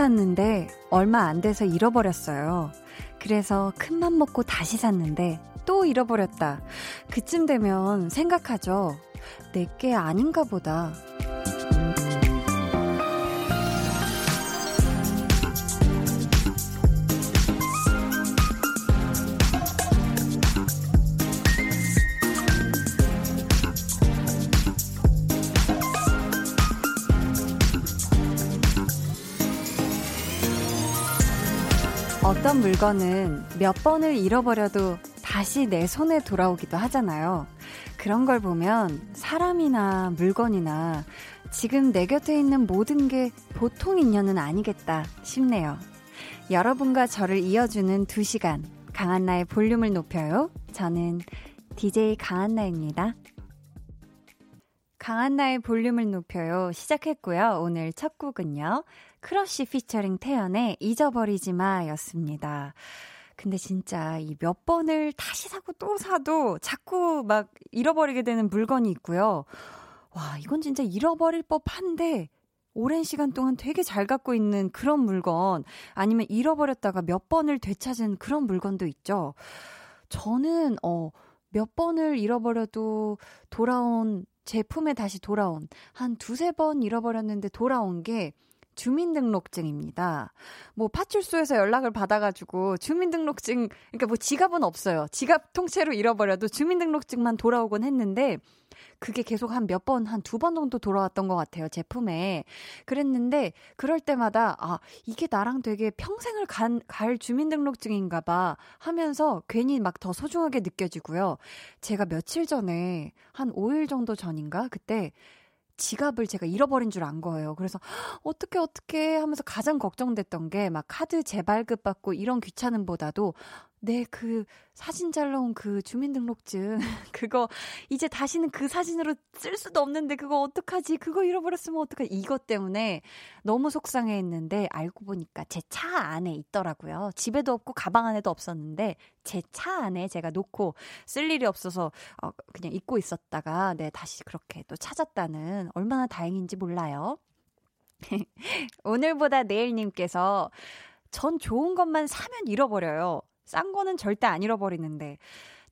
샀는데 얼마 안 돼서 잃어버렸어요. 그래서 큰맘 먹고 다시 샀는데 또 잃어버렸다. 그쯤 되면 생각하죠. 내게 아닌가 보다. 어떤 물건은 몇 번을 잃어버려도 다시 내 손에 돌아오기도 하잖아요. 그런 걸 보면 사람이나 물건이나 지금 내 곁에 있는 모든 게 보통 인연은 아니겠다 싶네요. 여러분과 저를 이어주는 두 시간, 강한나의 볼륨을 높여요. 저는 DJ 강한나입니다. 강한나의 볼륨을 높여요. 시작했고요. 오늘 첫 곡은요. 크러쉬 피처링 태연의 잊어버리지 마 였습니다. 근데 진짜 이 몇 번을 다시 사고 또 사도 자꾸 막 잃어버리게 되는 물건이 있고요. 와, 이건 진짜 잃어버릴 법한데 오랜 시간 동안 되게 잘 갖고 있는 그런 물건 아니면 잃어버렸다가 몇 번을 되찾은 그런 물건도 있죠. 저는 어 몇 번을 잃어버려도 돌아온 제품에 다시 돌아온 한 두세 번 잃어버렸는데 돌아온 게 주민등록증입니다. 뭐 파출소에서 연락을 받아가지고 주민등록증, 그러니까 뭐 지갑은 없어요. 지갑 통째로 잃어버려도 주민등록증만 돌아오곤 했는데 그게 계속 한 몇 번, 한 두 번 정도 돌아왔던 것 같아요, 제품에. 그랬는데, 그럴 때마다, 아, 이게 나랑 되게 평생을 간, 갈 주민등록증인가 봐 하면서 괜히 막 더 소중하게 느껴지고요. 제가 며칠 전에, 한 5일 정도 전인가? 그때 지갑을 제가 잃어버린 줄 안 거예요. 그래서 어떻게 어떻게 하면서 가장 걱정됐던 게 막 카드 재발급 받고 이런 귀찮음보다도 네, 그 사진 잘 나온 그 주민등록증 그거 이제 다시는 그 사진으로 쓸 수도 없는데 그거 어떡하지? 그거 잃어버렸으면 어떡하지? 이것 때문에 너무 속상해 했는데 알고 보니까 제 차 안에 있더라고요. 집에도 없고 가방 안에도 없었는데 제 차 안에 제가 놓고 쓸 일이 없어서 어, 그냥 잊고 있었다가 네, 다시 그렇게 또 찾았다는 얼마나 다행인지 몰라요. 오늘보다 내일님께서 전 좋은 것만 사면 잃어버려요. 싼 거는 절대 안 잃어버리는데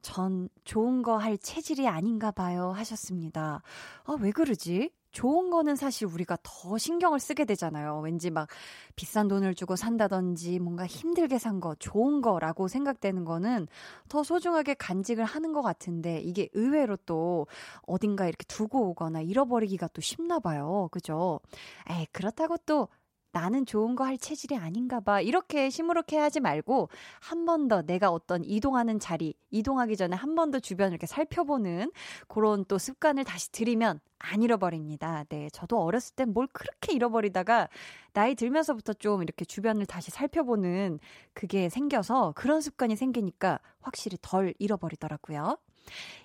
전 좋은 거 할 체질이 아닌가 봐요 하셨습니다. 아, 왜 그러지? 좋은 거는 사실 우리가 더 신경을 쓰게 되잖아요. 왠지 막 비싼 돈을 주고 산다든지 뭔가 힘들게 산 거, 좋은 거라고 생각되는 거는 더 소중하게 간직을 하는 것 같은데 이게 의외로 또 어딘가 이렇게 두고 오거나 잃어버리기가 또 쉽나 봐요. 그죠? 에이, 그렇다고 또 나는 좋은 거 할 체질이 아닌가 봐. 이렇게 시무룩해 하지 말고 한 번 더 내가 어떤 이동하는 자리, 이동하기 전에 한 번 더 주변을 이렇게 살펴보는 그런 또 습관을 다시 들이면 안 잃어버립니다. 네. 저도 어렸을 땐 뭘 그렇게 잃어버리다가 나이 들면서부터 좀 이렇게 주변을 다시 살펴보는 그게 생겨서 그런 습관이 생기니까 확실히 덜 잃어버리더라고요.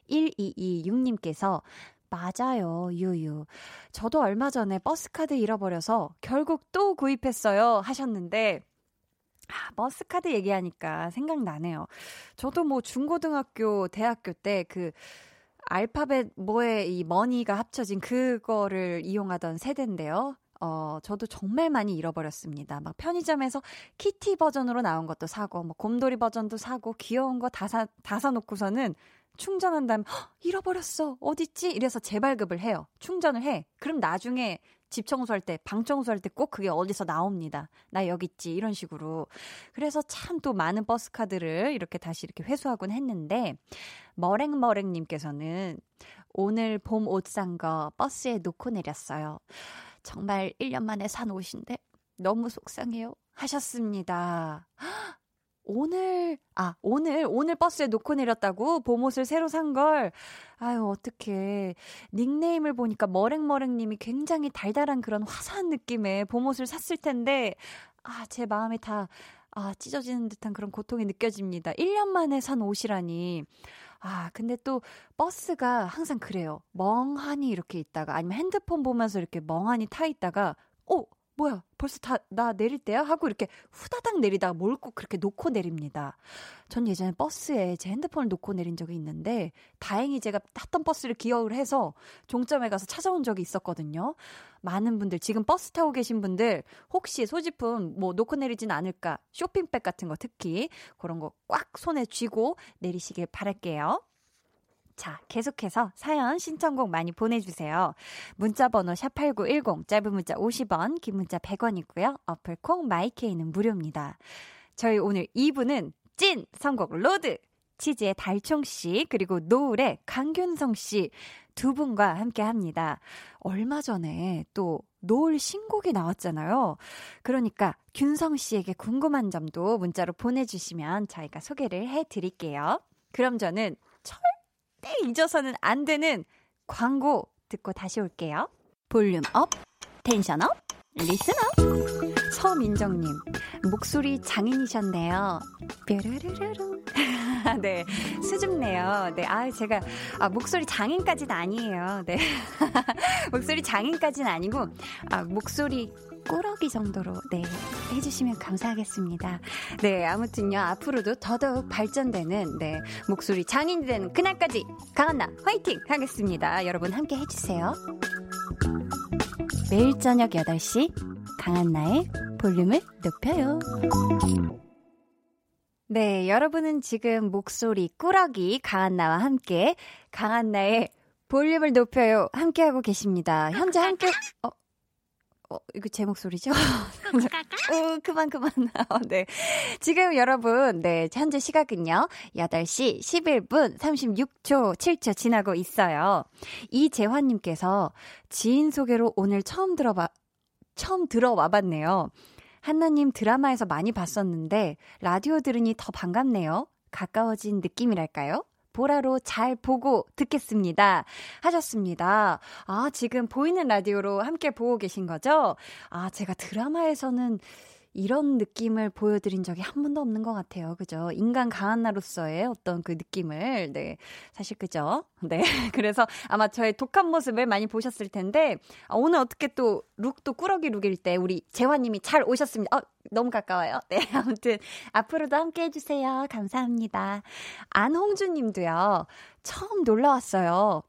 1226님께서 맞아요, 유유. 저도 얼마 전에 버스카드 잃어버려서 결국 또 구입했어요. 하셨는데, 아, 버스카드 얘기하니까 생각나네요. 저도 뭐 중고등학교, 대학교 때 그, 알파벳 뭐에 이 머니가 합쳐진 그거를 이용하던 세대인데요. 어, 저도 정말 많이 잃어버렸습니다. 막 편의점에서 키티 버전으로 나온 것도 사고, 뭐 곰돌이 버전도 사고, 귀여운 거 다 사, 다 사놓고서는 충전한 다음 잃어버렸어. 어딨지? 이래서 재발급을 해요. 충전을 해. 그럼 나중에 집 청소할 때 방 청소할 때 꼭 그게 어디서 나옵니다 나 여기 있지. 이런 식으로. 그래서 참 또 많은 버스 카드를 이렇게 다시 이렇게 회수하곤 했는데 머랭머랭님께서는 오늘 봄 옷 산 거 버스에 놓고 내렸어요 정말 1년 만에 산 옷인데 너무 속상해요. 하셨습니다 오늘, 아, 오늘, 오늘 버스에 놓고 내렸다고? 봄옷을 새로 산 걸. 아유, 어떡해. 닉네임을 보니까 머랭머랭님이 굉장히 달달한 그런 화사한 느낌의 봄옷을 샀을 텐데, 아, 제 마음이 다, 아, 찢어지는 듯한 그런 고통이 느껴집니다. 1년 만에 산 옷이라니. 아, 근데 또 버스가 항상 그래요. 멍하니 이렇게 있다가, 아니면 핸드폰 보면서 이렇게 멍하니 타 있다가, 어, 뭐야, 벌써 다, 나 내릴 때야? 하고 이렇게 후다닥 내리다가 뭘 꼭 그렇게 놓고 내립니다. 전 예전에 버스에 제 핸드폰을 놓고 내린 적이 있는데, 다행히 제가 탔던 버스를 기억을 해서 종점에 가서 찾아온 적이 있었거든요. 많은 분들, 지금 버스 타고 계신 분들, 혹시 소지품 뭐 놓고 내리진 않을까, 쇼핑백 같은 거 특히, 그런 거 꽉 손에 쥐고 내리시길 바랄게요. 자, 계속해서 사연 신청곡 많이 보내주세요. 문자번호 샵8910, 짧은 문자 50원, 긴 문자 100원이고요. 어플콩 마이케이는 무료입니다. 저희 오늘 2부는 찐 선곡 로드! 치즈의 달총 씨, 그리고 노을의 강균성 씨 두 분과 함께 합니다. 얼마 전에 또 노을 신곡이 나왔잖아요. 그러니까 균성 씨에게 궁금한 점도 문자로 보내주시면 저희가 소개를 해드릴게요. 그럼 저는 철 절대 잊어서는 안 되는 광고 듣고 다시 올게요. volume up, tension up, listen up. 서민정님, 목소리 장인이셨네요. 뾰르르르르. 네, 수줍네요. 네, 아, 제가, 아, 목소리 장인까지는 아니에요. 네. 목소리 장인까지는 아니고, 아, 목소리 꾸러기 정도로 네 해주시면 감사하겠습니다. 네 아무튼요 앞으로도 더더욱 발전되는 네 목소리 장인이 되는 그날까지 강한나 화이팅 하겠습니다. 여러분 함께 해주세요. 매일 저녁 8시 강한나의 볼륨을 높여요. 네, 여러분은 지금 목소리 꾸러기 강한나와 함께 강한나의 볼륨을 높여요 함께하고 계십니다. 현재 함께 어 어, 이거 제 목소리죠? 어, 그만, 그만. 어, 네. 지금 여러분, 네, 현재 시각은요, 8시 11분 36초 7초 지나고 있어요. 이재환님께서 지인 소개로 오늘 처음 들어봐, 처음 들어와 봤네요. 한나님 드라마에서 많이 봤었는데, 라디오 들으니 더 반갑네요. 가까워진 느낌이랄까요? 보라로 잘 보고 듣겠습니다. 하셨습니다. 아, 지금 보이는 라디오로 함께 보고 계신 거죠? 아, 제가 드라마에서는 이런 느낌을 보여드린 적이 한 번도 없는 것 같아요. 그죠? 인간 강한 나로서의 어떤 그 느낌을, 네. 사실 그죠? 네. 그래서 아마 저의 독한 모습을 많이 보셨을 텐데, 아, 오늘 어떻게 또 룩도 꾸러기 룩일 때 우리 재화님이 잘 오셨습니다. 어, 너무 가까워요. 네. 아무튼 앞으로도 함께 해주세요. 감사합니다. 안홍주 님도요. 처음 놀러 왔어요.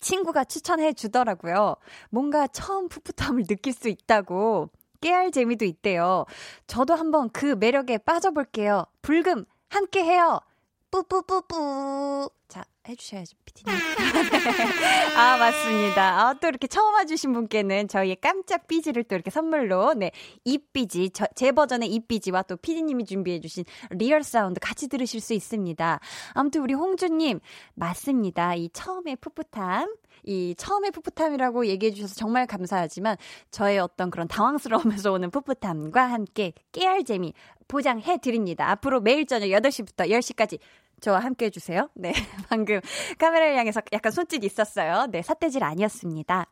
친구가 추천해 주더라고요. 뭔가 처음 풋풋함을 느낄 수 있다고. 깨알 재미도 있대요. 저도 한번 그 매력에 빠져볼게요. 불금 함께 해요. 뿌뿌뿌뿌. 자, 해주셔야죠, 피디님. 아, 맞습니다. 아, 또 이렇게 처음 와주신 분께는 저희의 깜짝 삐지를 또 이렇게 선물로, 네, 입BG, 저, 제 버전의 입BG와 또 피디님이 준비해주신 real sound 같이 들으실 수 있습니다. 아무튼 우리 홍주님, 맞습니다. 이 처음의 풋풋함. 이 처음에 풋풋함이라고 얘기해 주셔서 정말 감사하지만 저의 어떤 그런 당황스러움에서 오는 풋풋함과 함께 깨알 재미 보장해 드립니다. 앞으로 매일 저녁 8시부터 10시까지 저와 함께 해주세요. 네. 방금 카메라를 향해서 약간 손짓 있었어요. 네. 삿대질 아니었습니다.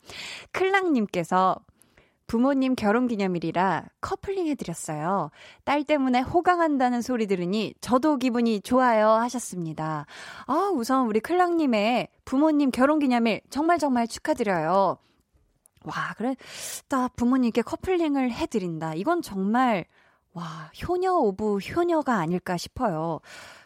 클랑님께서 부모님 결혼 기념일이라 커플링 해드렸어요. 딸 때문에 호강한다는 소리 들으니 저도 기분이 좋아요 하셨습니다. 아, 우선 우리 클랑님의 부모님 결혼 기념일 정말 정말 축하드려요. 와, 그래. 딱 부모님께 커플링을 해드린다. 이건 정말, 와, 효녀 of 효녀가 아닐까 싶어요.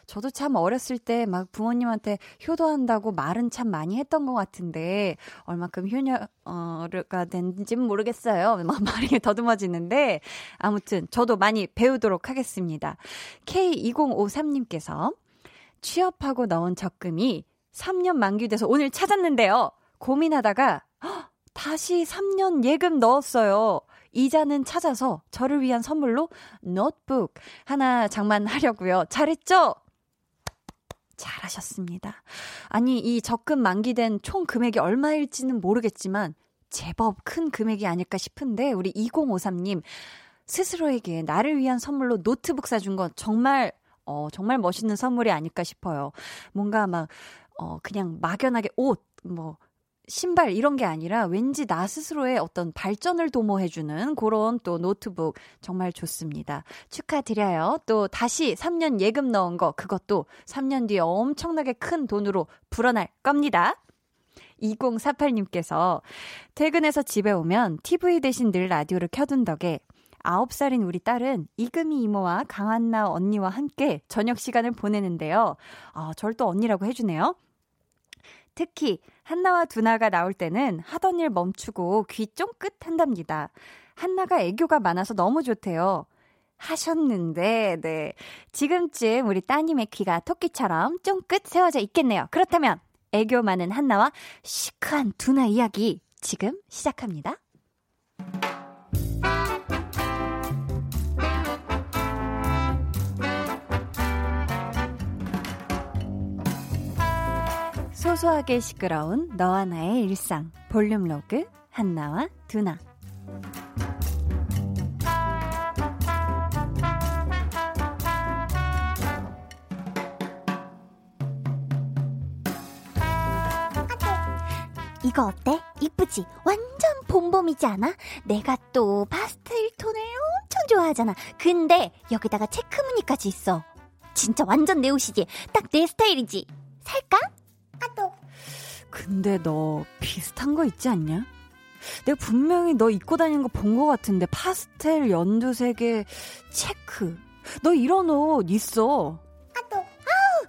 저도 참 어렸을 때 막 부모님한테 효도한다고 말은 참 많이 했던 것 같은데 얼마큼 효녀가 된지는 모르겠어요. 막 말이 더듬어지는데 아무튼 저도 많이 배우도록 하겠습니다. K2053님께서 취업하고 넣은 적금이 3년 만기돼서 오늘 찾았는데요. 고민하다가 다시 3년 예금 넣었어요. 이자는 찾아서 저를 위한 선물로 노트북 하나 장만하려고요. 잘했죠? 잘하셨습니다. 아니, 이 적금 만기된 총 금액이 얼마일지는 모르겠지만, 제법 큰 금액이 아닐까 싶은데, 우리 2053님, 스스로에게 나를 위한 선물로 노트북 사준 건 정말, 어, 정말 멋있는 선물이 아닐까 싶어요. 뭔가 막, 어, 그냥 막연하게 옷, 뭐, 신발 이런 게 아니라 왠지 나 스스로의 어떤 발전을 도모해주는 그런 또 노트북 정말 좋습니다. 축하드려요. 또 다시 3년 예금 넣은 거 그것도 3년 뒤에 엄청나게 큰 돈으로 불어날 겁니다. 2048님께서 퇴근해서 집에 오면 TV 대신 늘 라디오를 켜둔 덕에 9살인 우리 딸은 이금희 이모와 강한나 언니와 함께 저녁 시간을 보내는데요. 아, 절또 언니라고 해주네요. 특히 한나와 두나가 나올 때는 하던 일 멈추고 귀 쫑긋 한답니다. 한나가 애교가 많아서 너무 좋대요. 하셨는데, 네. 지금쯤 우리 따님의 귀가 토끼처럼 쫑긋 세워져 있겠네요. 그렇다면, 애교 많은 한나와 시크한 두나 이야기 지금 시작합니다. 소소하게 시끄러운 너와 나의 일상 볼륨 로그 한나와 두나 이거 어때? 이쁘지? 완전 봄봄이지 않아? 내가 또 파스텔 톤을 엄청 좋아하잖아. 근데 여기다가 체크무늬까지 있어. 진짜 완전 내 옷이지? 딱 내 스타일이지? 살까? 근데 너 비슷한 거 있지 않냐? 내가 분명히 너 입고 다니는 거 본 거 같은데 파스텔 연두색의 체크. 너 이런 옷 있어. 아 또. 아우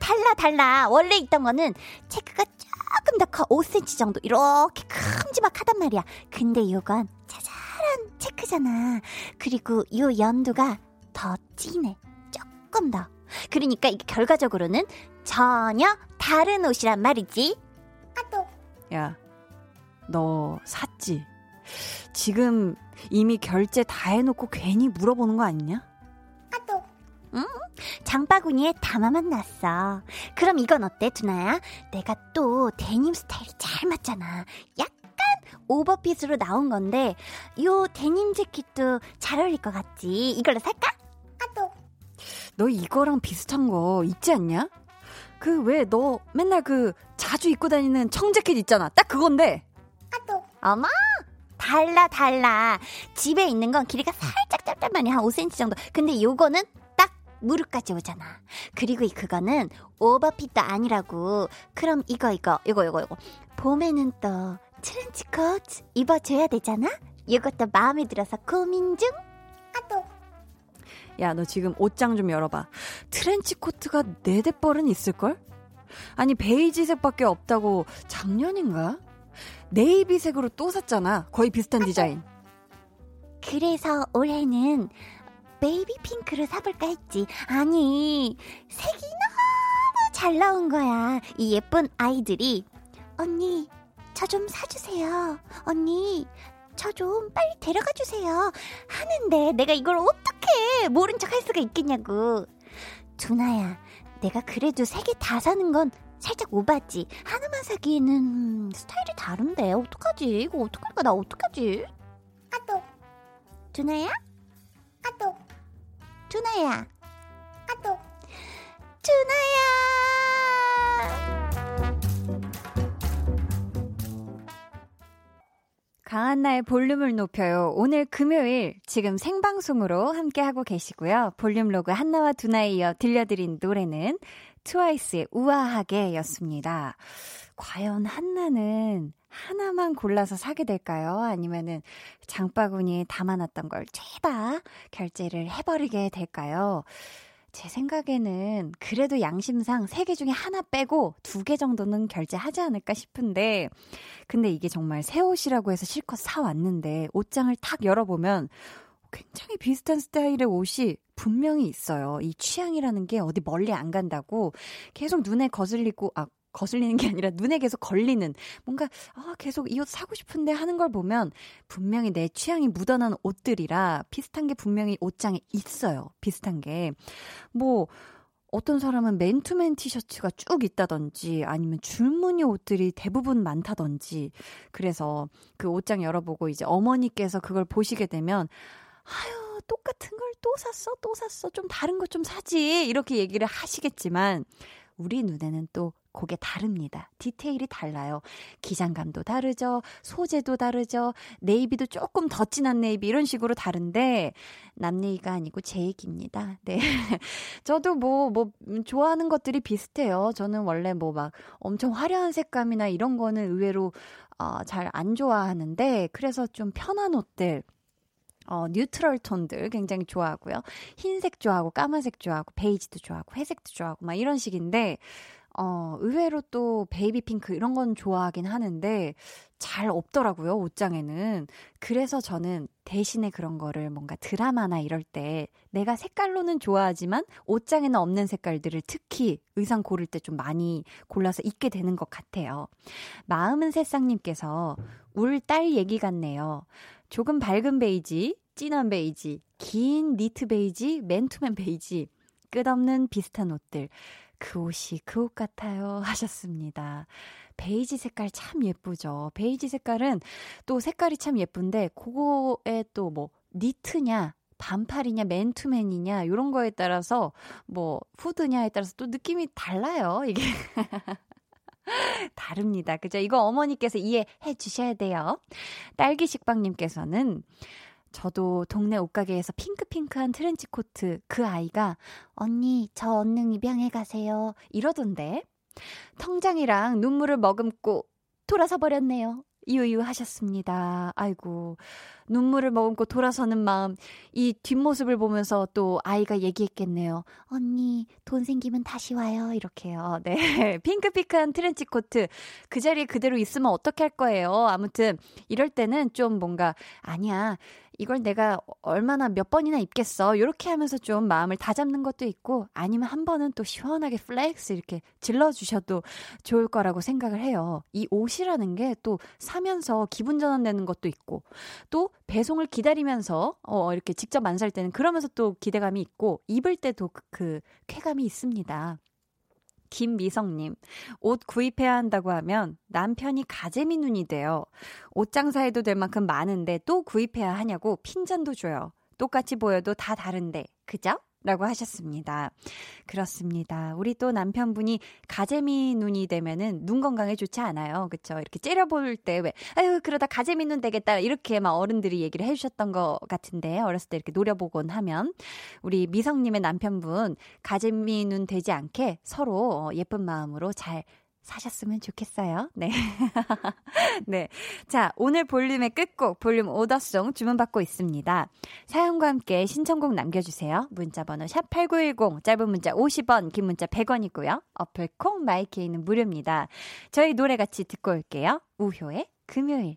달라 달라. 원래 있던 거는 체크가 조금 더 커. 5cm 정도 이렇게 큼지막하단 말이야. 근데 이건 자잘한 체크잖아. 그리고 이 연두가 더 진해. 조금 더. 그러니까 이게 결과적으로는 전혀 다른 옷이란 말이지. 아 또. 야, 너 샀지? 지금 이미 결제 다 해놓고 괜히 물어보는 거 아니냐? 아 또. 응? 장바구니에 담아만 놨어. 그럼 이건 어때, 두나야? 내가 또 데님 스타일이 잘 맞잖아. 약간 오버핏으로 나온 건데, 요 데님 재킷도 잘 어울릴 것 같지? 이걸로 살까? 아 또. 너 이거랑 비슷한 거 있지 않냐? 그 왜 너 맨날 그 자주 입고 다니는 청재킷 있잖아. 딱 그건데. 아 또. 어머! 달라 달라. 집에 있는 건 길이가 살짝 짧단말이야. 한 5cm 정도. 근데 요거는 딱 무릎까지 오잖아. 그리고 이 그거는 오버핏도 아니라고. 그럼 이거 이거 이거 이거 이거. 봄에는 또 트렌치 코트 입어줘야 되잖아. 이것도 마음에 들어서 고민 중. 아 또. 야, 너 지금 옷장 좀 열어봐. 트렌치 코트가 네댓 벌은 있을걸? 아니, 베이지색밖에 없다고 작년인가? 네이비색으로 또 샀잖아. 거의 비슷한 디자인. 그래서 올해는 베이비 핑크로 사볼까 했지. 아니, 색이 너무 잘 나온 거야. 이 예쁜 아이들이. 언니, 저 좀 사주세요. 언니, 저 좀 빨리 데려가 주세요. 하는데 내가 이걸 어떻게 모른 척 할 수가 있겠냐고. 두나야, 내가 그래도 세 개 다 사는 건 살짝 오바지. 하나만 사기에는 음, 스타일이 다른데 어떡하지? 이거 어떡할까? 나 어떡하지? 아또 두나야? 아또 두나야? 아또 두나야? 강한나의 볼륨을 높여요. 오늘 금요일 지금 생방송으로 함께하고 계시고요. 볼륨 로그 한나와 두나에 이어 들려드린 노래는 트와이스의 우아하게 였습니다. 과연 한나는 하나만 골라서 사게 될까요? 아니면은 장바구니에 담아놨던 걸 죄다 결제를 해버리게 될까요? 제 생각에는 그래도 양심상 세개 중에 하나 빼고 두개 정도는 결제하지 않을까 싶은데, 근데 이게 정말 새 옷이라고 해서 실컷 사왔는데, 옷장을 탁 열어보면 굉장히 비슷한 스타일의 옷이 분명히 있어요. 이 취향이라는 게 어디 멀리 안 간다고 계속 눈에 거슬리고, 아, 거슬리는 게 아니라 눈에 계속 걸리는 뭔가 아 계속 이 옷 사고 싶은데 하는 걸 보면 분명히 내 취향이 묻어난 옷들이라 비슷한 게 분명히 옷장에 있어요. 비슷한 게. 뭐 어떤 사람은 맨투맨 티셔츠가 쭉 있다든지 아니면 줄무늬 옷들이 대부분 많다든지 그래서 그 옷장 열어보고 이제 어머니께서 그걸 보시게 되면 아유 똑같은 걸 또 샀어 또 샀어 좀 다른 거좀 사지 이렇게 얘기를 하시겠지만 우리 눈에는 또 그게 다릅니다. 디테일이 달라요. 기장감도 다르죠. 소재도 다르죠. 네이비도 조금 더 진한 네이비 이런 식으로 다른데 남 얘기가 아니고 제 얘기입니다. 네. 저도 뭐, 뭐, 음, 좋아하는 것들이 비슷해요. 저는 원래 뭐 막 엄청 화려한 색감이나 이런 거는 의외로 어, 잘 안 좋아하는데 그래서 좀 편한 옷들 어, neutral 톤들 굉장히 좋아하고요. 흰색 좋아하고, 까만색 좋아하고, 베이지도 좋아하고, 회색도 좋아하고, 막 이런 식인데, 어, 의외로 또 베이비 핑크 이런 건 좋아하긴 하는데 잘 없더라고요, 옷장에는. 그래서 저는 대신에 그런 거를 뭔가 드라마나 이럴 때 내가 색깔로는 좋아하지만 옷장에는 없는 색깔들을 특히 의상 고를 때 좀 많이 골라서 입게 되는 것 같아요. 마음은 새싹님께서 울 딸 얘기 같네요. 조금 밝은 베이지, 진한 베이지, 긴 니트 베이지, 맨투맨 베이지, 끝없는 비슷한 옷들. 그 옷이 그 옷 같아요. 하셨습니다. 베이지 색깔 참 예쁘죠. 베이지 색깔은 또 색깔이 참 예쁜데, 그거에 또 뭐, 니트냐, 반팔이냐, 맨투맨이냐, 요런 거에 따라서, 뭐, 후드냐에 따라서 또 느낌이 달라요. 이게. 다릅니다. 그죠? 이거 어머니께서 이해해 주셔야 돼요. 딸기 식빵님께서는 저도 동네 옷가게에서 핑크핑크한 트렌치 코트 그 아이가 언니 저 얼른 입양해 가세요 이러던데 텅장이랑 눈물을 머금고 돌아서 버렸네요. 유유 하셨습니다. 아이고. 눈물을 머금고 돌아서는 마음, 이 뒷모습을 보면서 또 아이가 얘기했겠네요. 언니, 돈 생기면 다시 와요. 이렇게요. 네. 핑크핑크한 트렌치 코트. 그 자리에 그대로 있으면 어떻게 할 거예요? 아무튼, 이럴 때는 좀 뭔가, 아니야. 이걸 내가 얼마나 몇 번이나 입겠어. 이렇게 하면서 좀 마음을 다잡는 것도 있고 아니면 한 번은 또 시원하게 flex 이렇게 질러주셔도 좋을 거라고 생각을 해요. 이 옷이라는 게 또 사면서 기분 전환되는 것도 있고 또 배송을 기다리면서 어 이렇게 직접 안 살 때는 그러면서 또 기대감이 있고 입을 때도 그, 그 쾌감이 있습니다. 김미성님, 옷 구입해야 한다고 하면 남편이 가재미 눈이 돼요. 옷 장사해도 될 만큼 많은데 또 구입해야 하냐고 핀잔도 줘요. 똑같이 보여도 다 다른데, 그죠? 라고 하셨습니다. 그렇습니다. 우리 또 남편분이 가재미 눈이 되면은 눈 건강에 좋지 않아요. 그쵸? 이렇게 째려볼 때 왜, 아유, 그러다 가재미 눈 되겠다. 이렇게 막 어른들이 얘기를 해주셨던 것 같은데, 어렸을 때 이렇게 노려보곤 하면, 우리 미성님의 남편분 가재미 눈 되지 않게 서로 예쁜 마음으로 잘 사셨으면 좋겠어요. 네. 네. 자, 오늘 볼륨의 끝곡, 볼륨 오더송 주문받고 있습니다. 사연과 함께 신청곡 남겨주세요. 문자번호 샵8910, 짧은 문자 50원, 긴 문자 100원이고요. 어플 콩, 마이케이는 무료입니다. 저희 노래 같이 듣고 올게요. 우효의 금요일.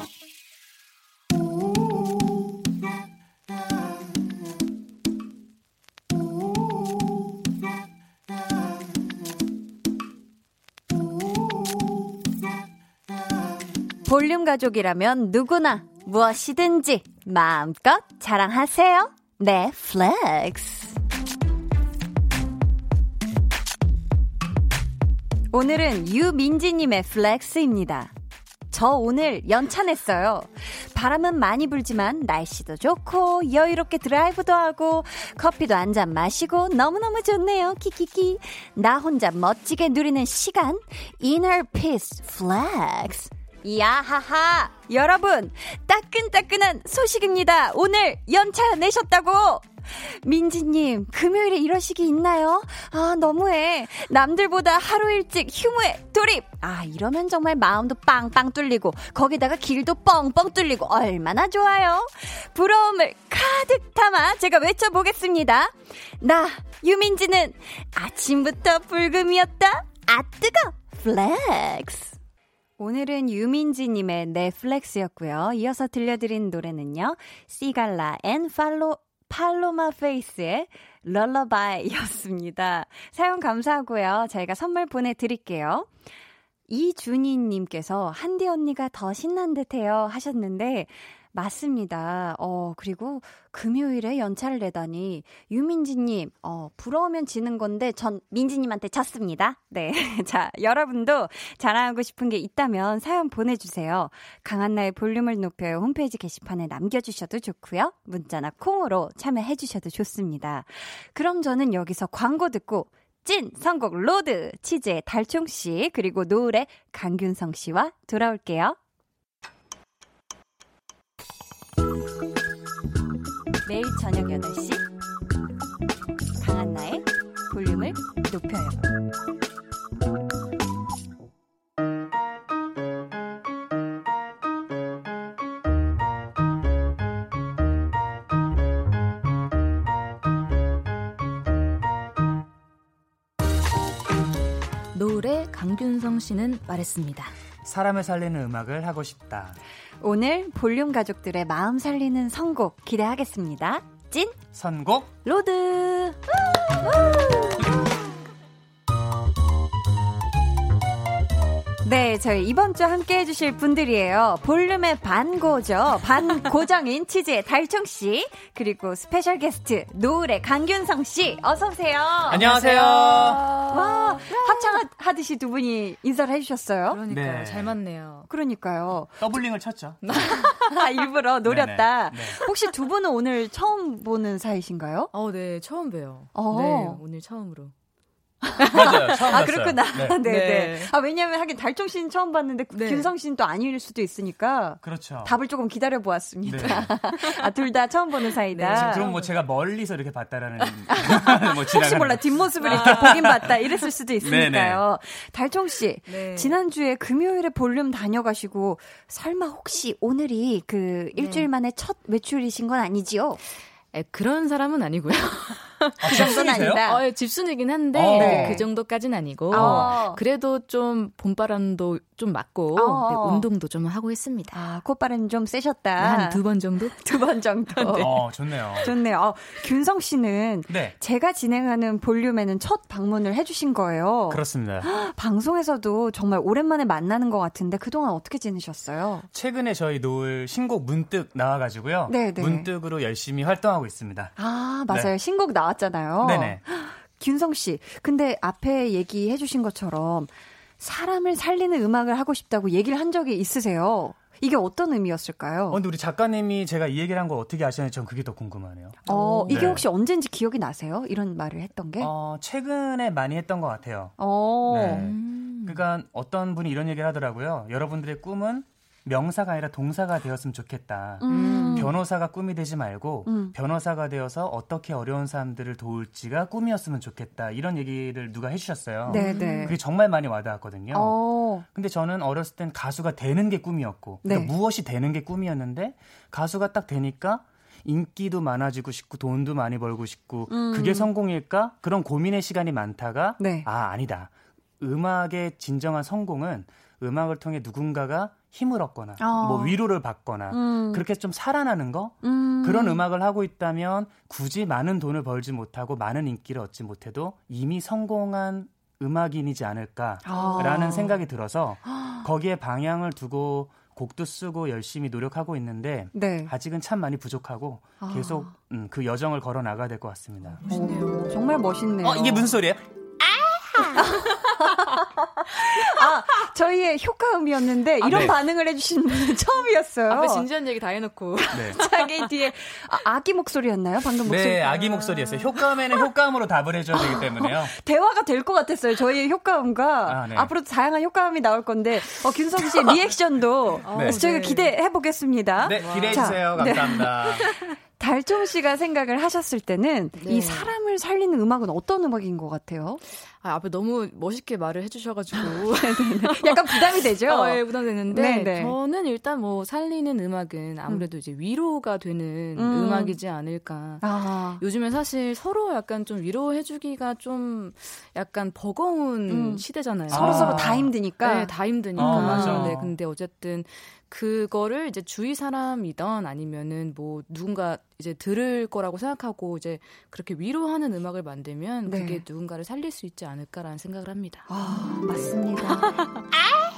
볼륨 가족이라면 누구나 무엇이든지 마음껏 자랑하세요. 네, flex. 오늘은 유민지님의 flex입니다. 저 오늘 연차 냈어요. 바람은 많이 불지만 날씨도 좋고 여유롭게 드라이브도 하고 커피도 한 잔 마시고 너무너무 좋네요. 키키키. 나 혼자 멋지게 누리는 시간. Inner Peace Flex. 야하하! 여러분, 따끈따끈한 소식입니다. 오늘 연차 내셨다고! 민지님, 금요일에 이러시기 있나요? 아, 너무해. 남들보다 하루 일찍 휴무에 돌입! 아, 이러면 정말 마음도 빵빵 뚫리고, 거기다가 길도 뻥뻥 뚫리고, 얼마나 좋아요? 부러움을 가득 담아 제가 외쳐보겠습니다. 나, 유민지는 아침부터 불금이었다. 아, 뜨거! Flex! 오늘은 유민지님의 넷플렉스였고요. 이어서 들려드린 노래는요. Sigala and Palo, Paloma Faith의 Lullaby였습니다. 사연 감사하고요. 저희가 선물 보내드릴게요. 이준희님께서 한디 언니가 더 신난 듯해요 하셨는데 맞습니다. 어, 그리고 금요일에 연차를 내다니, 유민지님, 어, 부러우면 지는 건데, 전 민지님한테 졌습니다. 네. 자, 여러분도 자랑하고 싶은 게 있다면 사연 보내주세요. 강한나의 볼륨을 높여요. 홈페이지 게시판에 남겨주셔도 좋고요. 문자나 콩으로 참여해주셔도 좋습니다. 그럼 저는 여기서 광고 듣고, 찐 선곡 road 치즈의 달총 씨 그리고 노을의 강균성 씨와 돌아올게요. 매일 저녁 8시 강한나의 볼륨을 높여요. 노을의 강균성 씨는 말했습니다. 사람을 살리는 음악을 하고 싶다. 오늘 볼륨 가족들의 마음 살리는 선곡 기대하겠습니다. 찐 선곡 road. 네, 저희 이번 주 함께 해주실 분들이에요. 볼륨의 반고죠. 반고정인 치즈의 달총씨, 그리고 special guest, 노을의 강균성씨, 어서오세요. 안녕하세요. 와, 합창하듯이 두 분이 인사를 해주셨어요. 그러니까요. 네. 잘 맞네요. 그러니까요. doubling을 쳤죠. 아, 일부러 노렸다. 네네. 네. 혹시 두 분은 오늘 처음 보는 사이신가요? 어, 네. 처음 봬요. 어. 네. 오늘 처음으로. 맞아요. 처음 아, 봤어요. 그렇구나. 네. 네, 네. 네. 아, 왜냐면 하긴 달총 씨는 처음 봤는데 네. 균성 씨는 또 아닐 수도 있으니까 그렇죠. 답을 조금 기다려 보았습니다. 네. 아, 둘 다 처음 보는 사이다. 지금 그럼 뭐 제가 멀리서 이렇게 봤다라는 뭐 혹시 몰라 뒷모습을 이렇게 보긴 봤다 이랬을 수도 있으니까요. 달총 씨, 네. 지난주에 금요일에 볼륨 다녀가시고 설마 혹시 오늘이 그 일주일 만에 첫 외출이신 건 아니지요? 에, 그런 사람은 아니고요. 아, 그 정도는 집순이세요? 아니다. 어, 집순이긴 한데 어. 네, 그 정도까진 아니고 어. 그래도 좀 봄바람도 좀 맞고 어. 네, 운동도 좀 하고 했습니다. 아, 콧바람 좀 세셨다. 한 두 번 정도? 두 번 정도. 어, 좋네요. 좋네요. 어, 균성 씨는 네. 제가 진행하는 볼륨에는 첫 방문을 해주신 거예요. 그렇습니다. 방송에서도 정말 오랜만에 만나는 것 같은데 그동안 어떻게 지내셨어요? 최근에 저희 노을 신곡 문득 나와가지고요. 네, 네. 문득으로 열심히 활동하고 있습니다. 아, 맞아요. 신곡 나왔잖아요. 네네. 균성 씨, 근데 앞에 얘기해 주신 것처럼 사람을 살리는 음악을 하고 싶다고 얘기를 한 적이 있으세요. 이게 어떤 의미였을까요? 어, 근데 우리 작가님이 제가 이 얘기를 한 걸 어떻게 아시는지 전 그게 더 궁금하네요. 어, 이게 네. 혹시 언젠지 기억이 나세요? 이런 말을 했던 게? 어, 최근에 많이 했던 것 같아요. 어. 네. 음. 그러니까 어떤 분이 이런 얘기를 하더라고요. 여러분들의 꿈은 명사가 아니라 동사가 되었으면 좋겠다. 음. 변호사가 꿈이 되지 말고 음. 변호사가 되어서 어떻게 어려운 사람들을 도울지가 꿈이었으면 좋겠다. 이런 얘기를 누가 해주셨어요. 네네. 그게 정말 많이 와닿았거든요. 어. 근데 저는 어렸을 땐 가수가 되는 게 꿈이었고 그러니까 네. 무엇이 되는 게 꿈이었는데 가수가 딱 되니까 인기도 많아지고 싶고 돈도 많이 벌고 싶고 음. 그게 성공일까? 그런 고민의 시간이 많다가 네. 아 아니다. 음악의 진정한 성공은 음악을 통해 누군가가 힘을 얻거나 어. 뭐 위로를 받거나 음. 그렇게 좀 살아나는 거 음. 그런 음악을 하고 있다면 굳이 많은 돈을 벌지 못하고 많은 인기를 얻지 못해도 이미 성공한 음악인이지 않을까라는 아. 생각이 들어서 거기에 방향을 두고 곡도 쓰고 열심히 노력하고 있는데 네. 아직은 참 많이 부족하고 아. 계속 음, 그 여정을 걸어 나가야 될 것 같습니다. 오, 정말 멋있네요. 어 이게 무슨 소리예요? 아, 저희의 효과음이었는데 이런 네. 반응을 해주신 분은 처음이었어요. 앞에 진지한 얘기 다 해놓고 네. 자기 뒤에 아, 아기 목소리였나요? 방금 목소리. 네, 아기 목소리였어요. 효과음에는 효과음으로 답을 해줘야 되기 때문에요. 대화가 될 것 같았어요. 저희의 효과음과 아, 네. 앞으로도 다양한 효과음이 나올 건데 어, 균성 씨의 리액션도 네. 저희가 네. 기대해 보겠습니다. 네, 기대해 주세요. 자, 네. 감사합니다. 달종 씨가 생각을 하셨을 때는 네. 이 사람을 살리는 음악은 어떤 음악인 것 같아요? 아, 앞에 너무 멋있게 말을 해주셔가지고 약간 부담이 되죠? 어, 예, 부담되는데 네, 네. 저는 일단 뭐 살리는 음악은 아무래도 이제 위로가 되는 음. 음. 악이지 않을까. 아, 요즘에 사실 서로 약간 좀 위로해주기가 좀 약간 버거운 음. 시대잖아요. 서로 아. 서로 다 힘드니까. 네, 다 힘드니까. 어, 맞아. 네, 근데 어쨌든 그거를 이제 주위 사람이던 아니면은 뭐 누군가 이제 들을 거라고 생각하고 이제 그렇게 위로하는 음악을 만들면 네. 그게 누군가를 살릴 수 있지 않을까라는 생각을 합니다. 아, 맞습니다.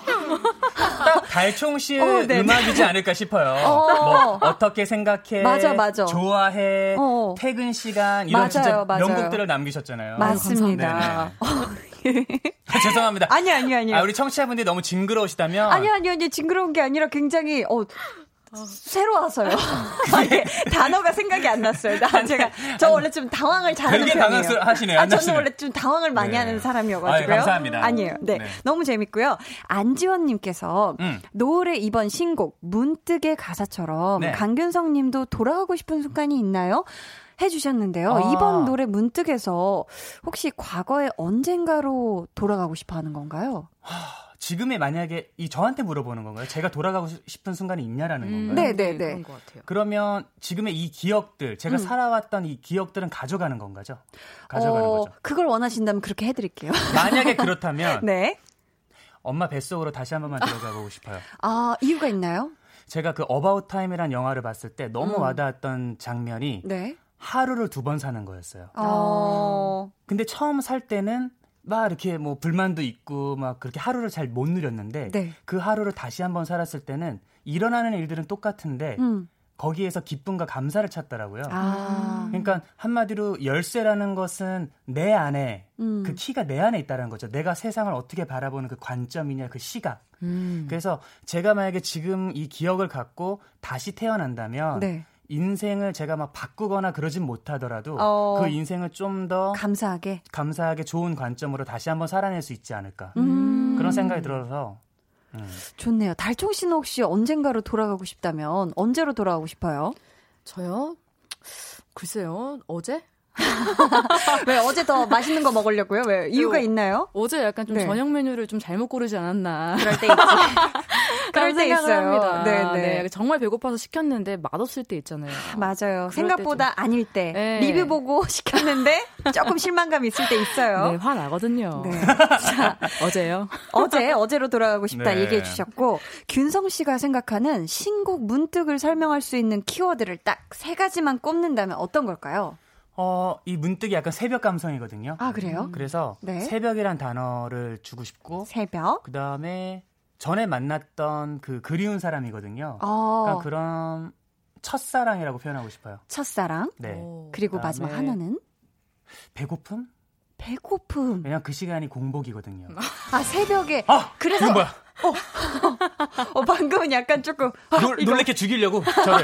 달총 씨의 어, 네. 음악이지 않을까 싶어요. 어. 뭐 어떻게 생각해? 맞아, 맞아. 좋아해? 어. 퇴근 시간 이런 맞아요, 진짜 맞아요. 명곡들을 남기셨잖아요. 맞습니다. 아, 죄송합니다. 아니 아니 아니. 아, 우리 청취자분들이 너무 징그러우시다면 아니 아니 아니 징그러운 게 아니라 굉장히 어 새로 와서요. 아니, 단어가 생각이 안 났어요. 나 제가 저 원래 좀 당황을 잘하는 편이에요. 하시네요. 아, 저는 원래 좀 당황을 많이 네. 하는 사람이어가지고요. 아유, 감사합니다. 아니에요. 네. 네. 너무 재밌고요. 안지원님께서 음. 노을의 이번 신곡 문득의 가사처럼 네. 강균성님도 돌아가고 싶은 순간이 있나요? 해주셨는데요. 아. 이번 노래 문득에서 혹시 과거의 언젠가로 돌아가고 싶어 하는 건가요? 지금의 만약에 이 저한테 물어보는 건가요? 제가 돌아가고 싶은 순간이 있냐라는 음, 건가요? 네, 네, 네. 그런 것 같아요. 그러면 지금의 이 기억들, 제가 음. 살아왔던 이 기억들은 가져가는 건가죠? 가져가는 어, 거죠. 그걸 원하신다면 그렇게 해드릴게요. 만약에 그렇다면, 네. 엄마 뱃속으로 다시 한 번만 들어가 보고 싶어요. 아, 이유가 있나요? 제가 그 About Time이라는 영화를 봤을 때 너무 음. 와닿았던 장면이 네. 하루를 두 번 사는 거였어요. 어. 근데 처음 살 때는 막 이렇게 뭐 불만도 있고 막 그렇게 하루를 잘 못 누렸는데 네. 그 하루를 다시 한번 살았을 때는 일어나는 일들은 똑같은데 음. 거기에서 기쁨과 감사를 찾더라고요. 아. 그러니까 한마디로 열쇠라는 것은 내 안에 음. 그 키가 내 안에 있다는 거죠. 내가 세상을 어떻게 바라보는 그 관점이냐 그 시각. 음. 그래서 제가 만약에 지금 이 기억을 갖고 다시 태어난다면 네. 인생을 제가 막 바꾸거나 그러진 못하더라도 어, 그 인생을 좀 더 감사하게 감사하게 좋은 관점으로 다시 한번 살아낼 수 있지 않을까 음. 그런 생각이 들어서 음. 좋네요. 달총 씨는 혹시 언젠가로 돌아가고 싶다면 언제로 돌아가고 싶어요? 저요? 글쎄요. 어제? 왜 어제 더 맛있는 거 먹으려고요? 왜 이유가 있나요? 어제 약간 좀 네. 저녁 메뉴를 좀 잘못 고르지 않았나. 그럴 때 있지. 그럴 때 있어요. 네, 네, 네. 정말 배고파서 시켰는데 맛없을 때 있잖아요. 맞아요. 생각보다 좀... 아닐 때 네. 리뷰 보고 시켰는데 조금 실망감 있을 때 있어요. 네, 화 나거든요. 네. 자, 어제요. 어제 어제로 돌아가고 싶다 네. 얘기해 주셨고 균성 씨가 생각하는 신곡 문득을 설명할 수 있는 키워드를 딱 세 가지만 꼽는다면 어떤 걸까요? 어, 이 문득이 약간 새벽 감성이거든요. 아, 그래요? 그래서 네. 새벽이란 단어를 주고 싶고 새벽. 그다음에 전에 만났던 그 그리운 사람이거든요. 어. 그러니까 그런 첫사랑이라고 표현하고 싶어요. 첫사랑? 네. 그리고 마지막 하나는 배고픔? 배고픔. 왜냐면 그 시간이 공복이거든요. 아, 새벽에. 아, 그래서. 뭐야? 어, 어, 방금은 약간 조금. 아, 놀, 놀래켜 죽이려고 저를.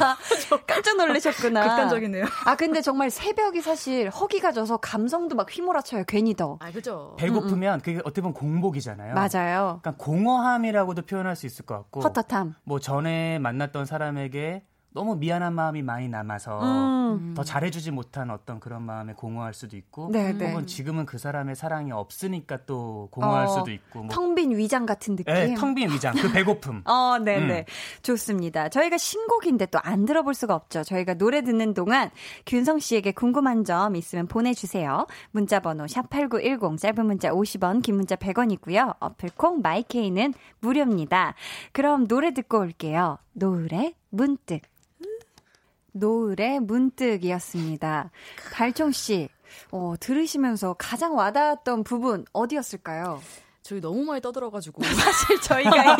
깜짝 놀라셨구나. 극단적이네요. 아, 근데 정말 새벽이 사실 허기가 져서 감성도 막 휘몰아쳐요, 괜히 더. 아, 그죠. 배고프면 음, 음. 그게 어떻게 보면 공복이잖아요. 맞아요. 그러니까 공허함이라고도 표현할 수 있을 것 같고. 헛헛함. 뭐 전에 만났던 사람에게 너무 미안한 마음이 많이 남아서 음. 더 잘해주지 못한 어떤 그런 마음에 공허할 수도 있고 네네. 네. 혹은 지금은 그 사람의 사랑이 없으니까 또 공허할 어, 수도 있고 뭐. 텅빈 위장 같은 느낌 네, 텅빈 위장 그 배고픔 어 네네 네. 음. 좋습니다 저희가 신곡인데 또 안 들어볼 수가 없죠 저희가 노래 듣는 동안 균성 씨에게 궁금한 점 있으면 보내주세요 문자번호 샵8910 짧은 문자 50원 긴 문자 100원이고요 어플콩 마이케이는 무료입니다 그럼 노래 듣고 올게요 노을의 문득 노을의 문득이었습니다. 달총 씨, 어, 들으시면서 가장 와닿았던 부분 어디였을까요? 저희 너무 많이 떠들어가지고 사실 저희가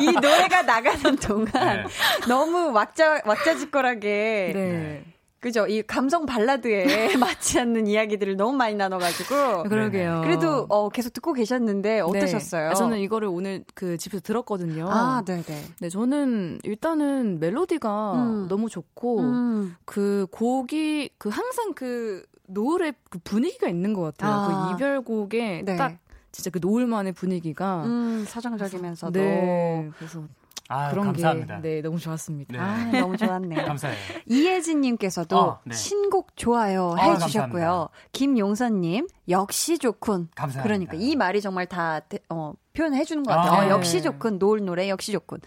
이, 이 노래가 나가는 동안 네. 너무 왁자 왁자지껄하게 네. 그죠? 이 감성 발라드에 맞지 않는 이야기들을 너무 많이 나눠가지고. 그러게요. 그래도 어, 계속 듣고 계셨는데 어떠셨어요? 네. 저는 이거를 오늘 그 집에서 들었거든요. 아, 네네. 네. 네, 저는 일단은 멜로디가 음. 너무 좋고, 음. 그 곡이, 그 항상 그 노을의 그 분위기가 있는 것 같아요. 아. 그 이별곡에 네. 딱 진짜 그 노을만의 분위기가. 음, 사정적이면서도. 네. 그래서 아, 그런 감사합니다. 게 네, 너무 좋았습니다. 네. 아, 너무 좋았네요. 감사해요. 이혜진 님께서도 어, 네. 신곡 좋아요 해 주셨고요. 김용선 님 역시 좋군. 감사합니다. 그러니까 이 말이 정말 다 어, 표현해 주는 것 같아요. 아, 어, 네. 역시 좋군. 노을 노래 역시 좋군.